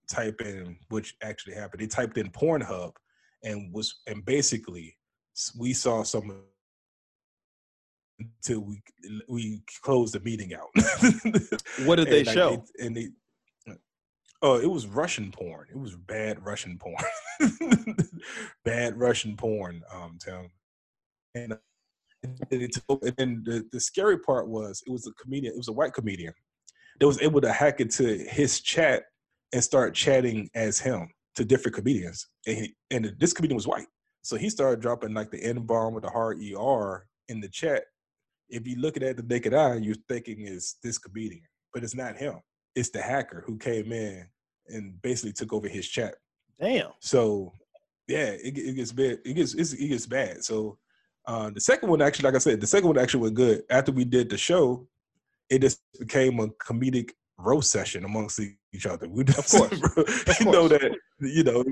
type in, which actually happened. They typed in Pornhub, and was and basically we saw some until we we closed the meeting out. What did they And, like, show? and they, oh, it was Russian porn. It was bad Russian porn. bad Russian porn. Um, Tim. And, uh, it, and then the, the scary part was it was a comedian. It was a white comedian that was able to hack into his chat and start chatting as him to different comedians. And he, and this comedian was white, so he started dropping like the N bomb with the hard er in the chat. If you look at it the naked eye, you're thinking is this comedian, but it's not him. It's the hacker who came in and basically took over his chat. Damn. So yeah, it, it gets bad. It gets it's, it gets bad. So uh, the second one actually, like I said, the second one actually went good. After we did the show, it just became a comedic roast session amongst each other. We just, course. you know that you know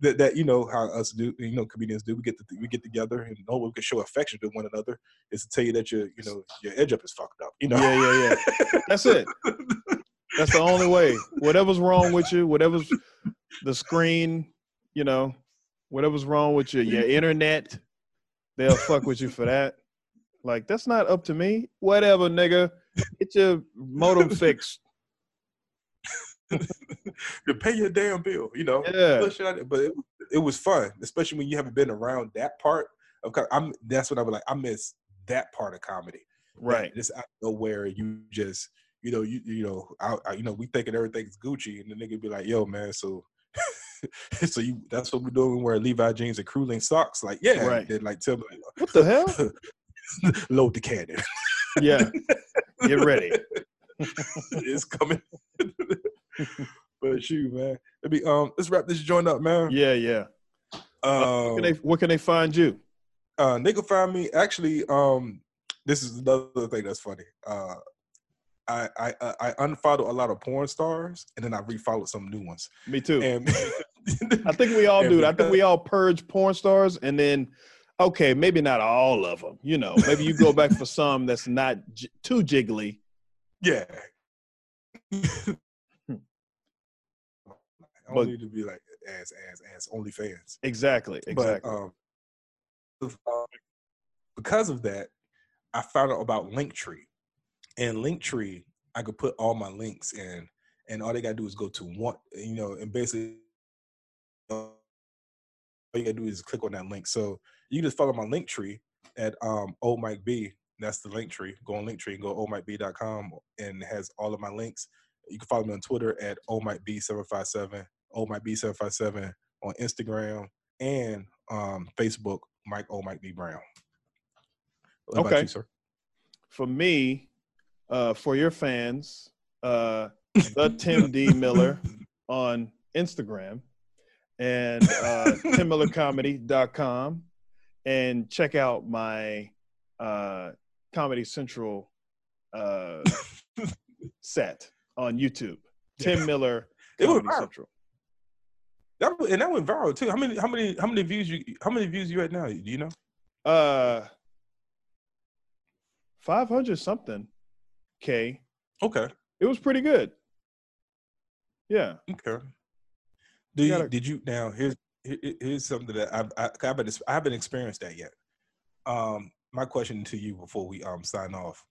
that, that you know how us do you know comedians do. We get to, we get together and know we can show affection to one another is to tell you that your you know your edge up is fucked up. You know. Yeah, yeah, yeah. That's it. That's the only way. Whatever's wrong with you, whatever's the screen, you know, whatever's wrong with you, your internet, they'll fuck with you for that. Like that's not up to me. Whatever, nigga. Get your modem fixed. to pay your damn bill, you know. Yeah. Little shit like that. But it, it was fun, especially when you haven't been around that part of. I'm that's what I was like. I miss that part of comedy. Right. Just out of nowhere, you just you know you you know I, I, you know we thinking everything's Gucci, and the nigga be like, "Yo, man, so." so you that's what we're doing. We wear Levi jeans and crew link socks. Like, yeah, Right. Then like tell me, What the hell? load the cannon. Yeah. Get ready. it's coming. but shoot, man. Let me um let's wrap this joint up, man. Yeah, yeah. Um, Where can they, where can they find you? uh they can find me actually um this is another thing that's funny uh I, I I I unfollowed a lot of porn stars and then I refollowed some new ones. Me too. And I think we all do. I think we all purge porn stars, and then, okay, maybe not all of them. You know, maybe you go back for some that's not j- too jiggly. yeah. I don't But- need to be like as as as OnlyFans. Exactly. Exactly. But um, uh, because of that, I found out about Linktree. And Linktree, I could put all my links in, and all they gotta do is go to one, you know, and basically all you gotta do is click on that link. So you can just follow my Linktree at um old Mike B. That's the link tree. Go on link tree and go oldmikeb.com, and it has all of my links. You can follow me on Twitter at oldmikeb757, oldmikeb757 on Instagram and um, Facebook, Mike O Mike B Brown. What about Okay. you, sir? for me, uh, for your fans, uh, the Tim D Miller on Instagram and uh, timmillercomedy.com and check out my uh, Comedy Central uh, set on YouTube. Tim Miller It went Comedy viral. Central. That and that went viral too. How many how many how many views you how many views you at now? Do you know? Uh, 500 something K. Okay. It was pretty good. Yeah. Okay. Do You you, gotta- did you now? Here's here's something that I've I, I haven't I haven't experienced that yet. Um, my question to you before we um sign off: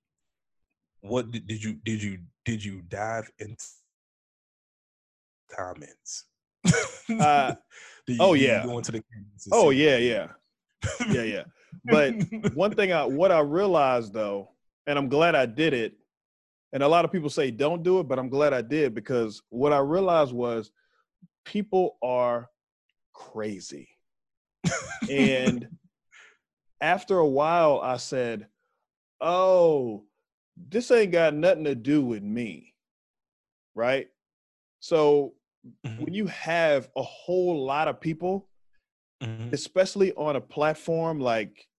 What did, did you did you did you dive into comments? Uh, you, oh, yeah. go into the oh yeah, yeah, yeah, yeah. But one thing I what I realized though, and I'm glad I did it, and a lot of people say don't do it, but I'm glad I did because what I realized was people are crazy. and after a while I said, "Oh, this ain't got nothing to do with me." Right? So Mhm, when you have a whole lot of people mhm. especially on a platform like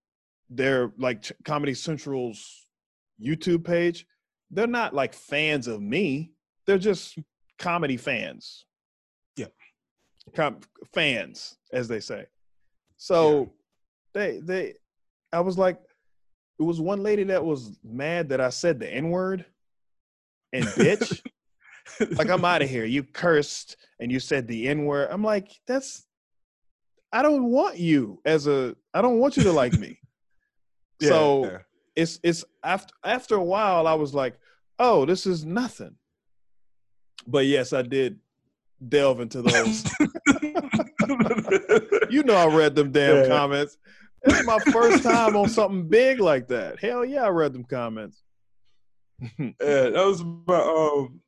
their like Comedy Central's YouTube page, they're not like fans of me. They're just comedy fans. Yeah. Com- fans, as they say. So they they I was like, it was one lady that was mad that I said the N-word and bitch. like I'm out of here. You cursed and you said the N word. I'm like, that's I don't want you as a I don't want you to like me. Yeah, so yeah. It's it's after after a while I was like, oh, this is nothing. But yes, I did delve into those. you know I read them damn Yeah. comments. It's my first time on something big like that. Hell yeah, I read them comments. Yeah, that was my um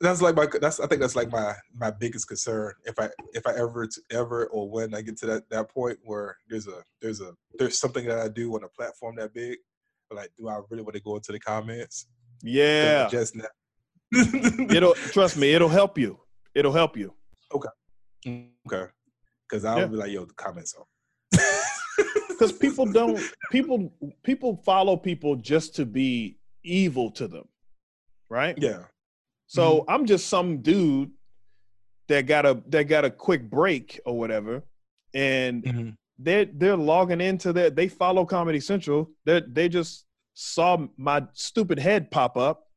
that's like my that's I think that's like my my biggest concern if I if I ever ever or when I get to that that point where there's a there's a there's something that I do on a platform that big like do I really want to go into the comments yeah. just now It'll trust me, it'll help you. It'll help you. okay Okay. because I'll Yeah. be like yo the comments are because people don't people people follow people just to be evil to them right yeah so i'm just some dude that got a that got a quick break or whatever and Mhm. They're they're logging into that they follow comedy central they they just saw my stupid head pop up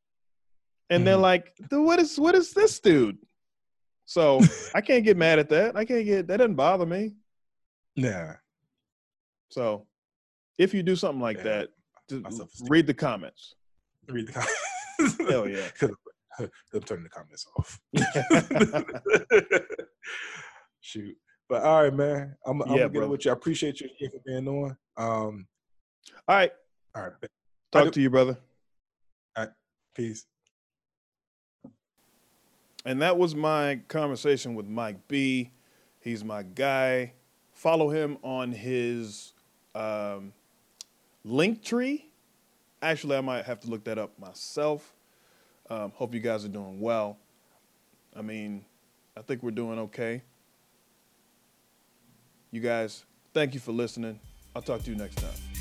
and they're Mhm. like what is what is this dude so i can't get mad at that i can't get that doesn't bother me yeah So if you do something like Yeah. that, just read the comments. read the comments Hell yeah. I'm turning the comments off Shoot. But all right, man. I'm, I'm Yeah, gonna get brother. with you. I appreciate you for being on. Um, All right. all right, Talk to you, brother. peace. And that was my conversation with Mike B. He's my guy. Follow him on his um, link tree. Actually, I might have to look that up myself. Um, hope you guys are doing well. I mean, I think we're doing okay. You guys, thank you for listening. I'll talk to you next time.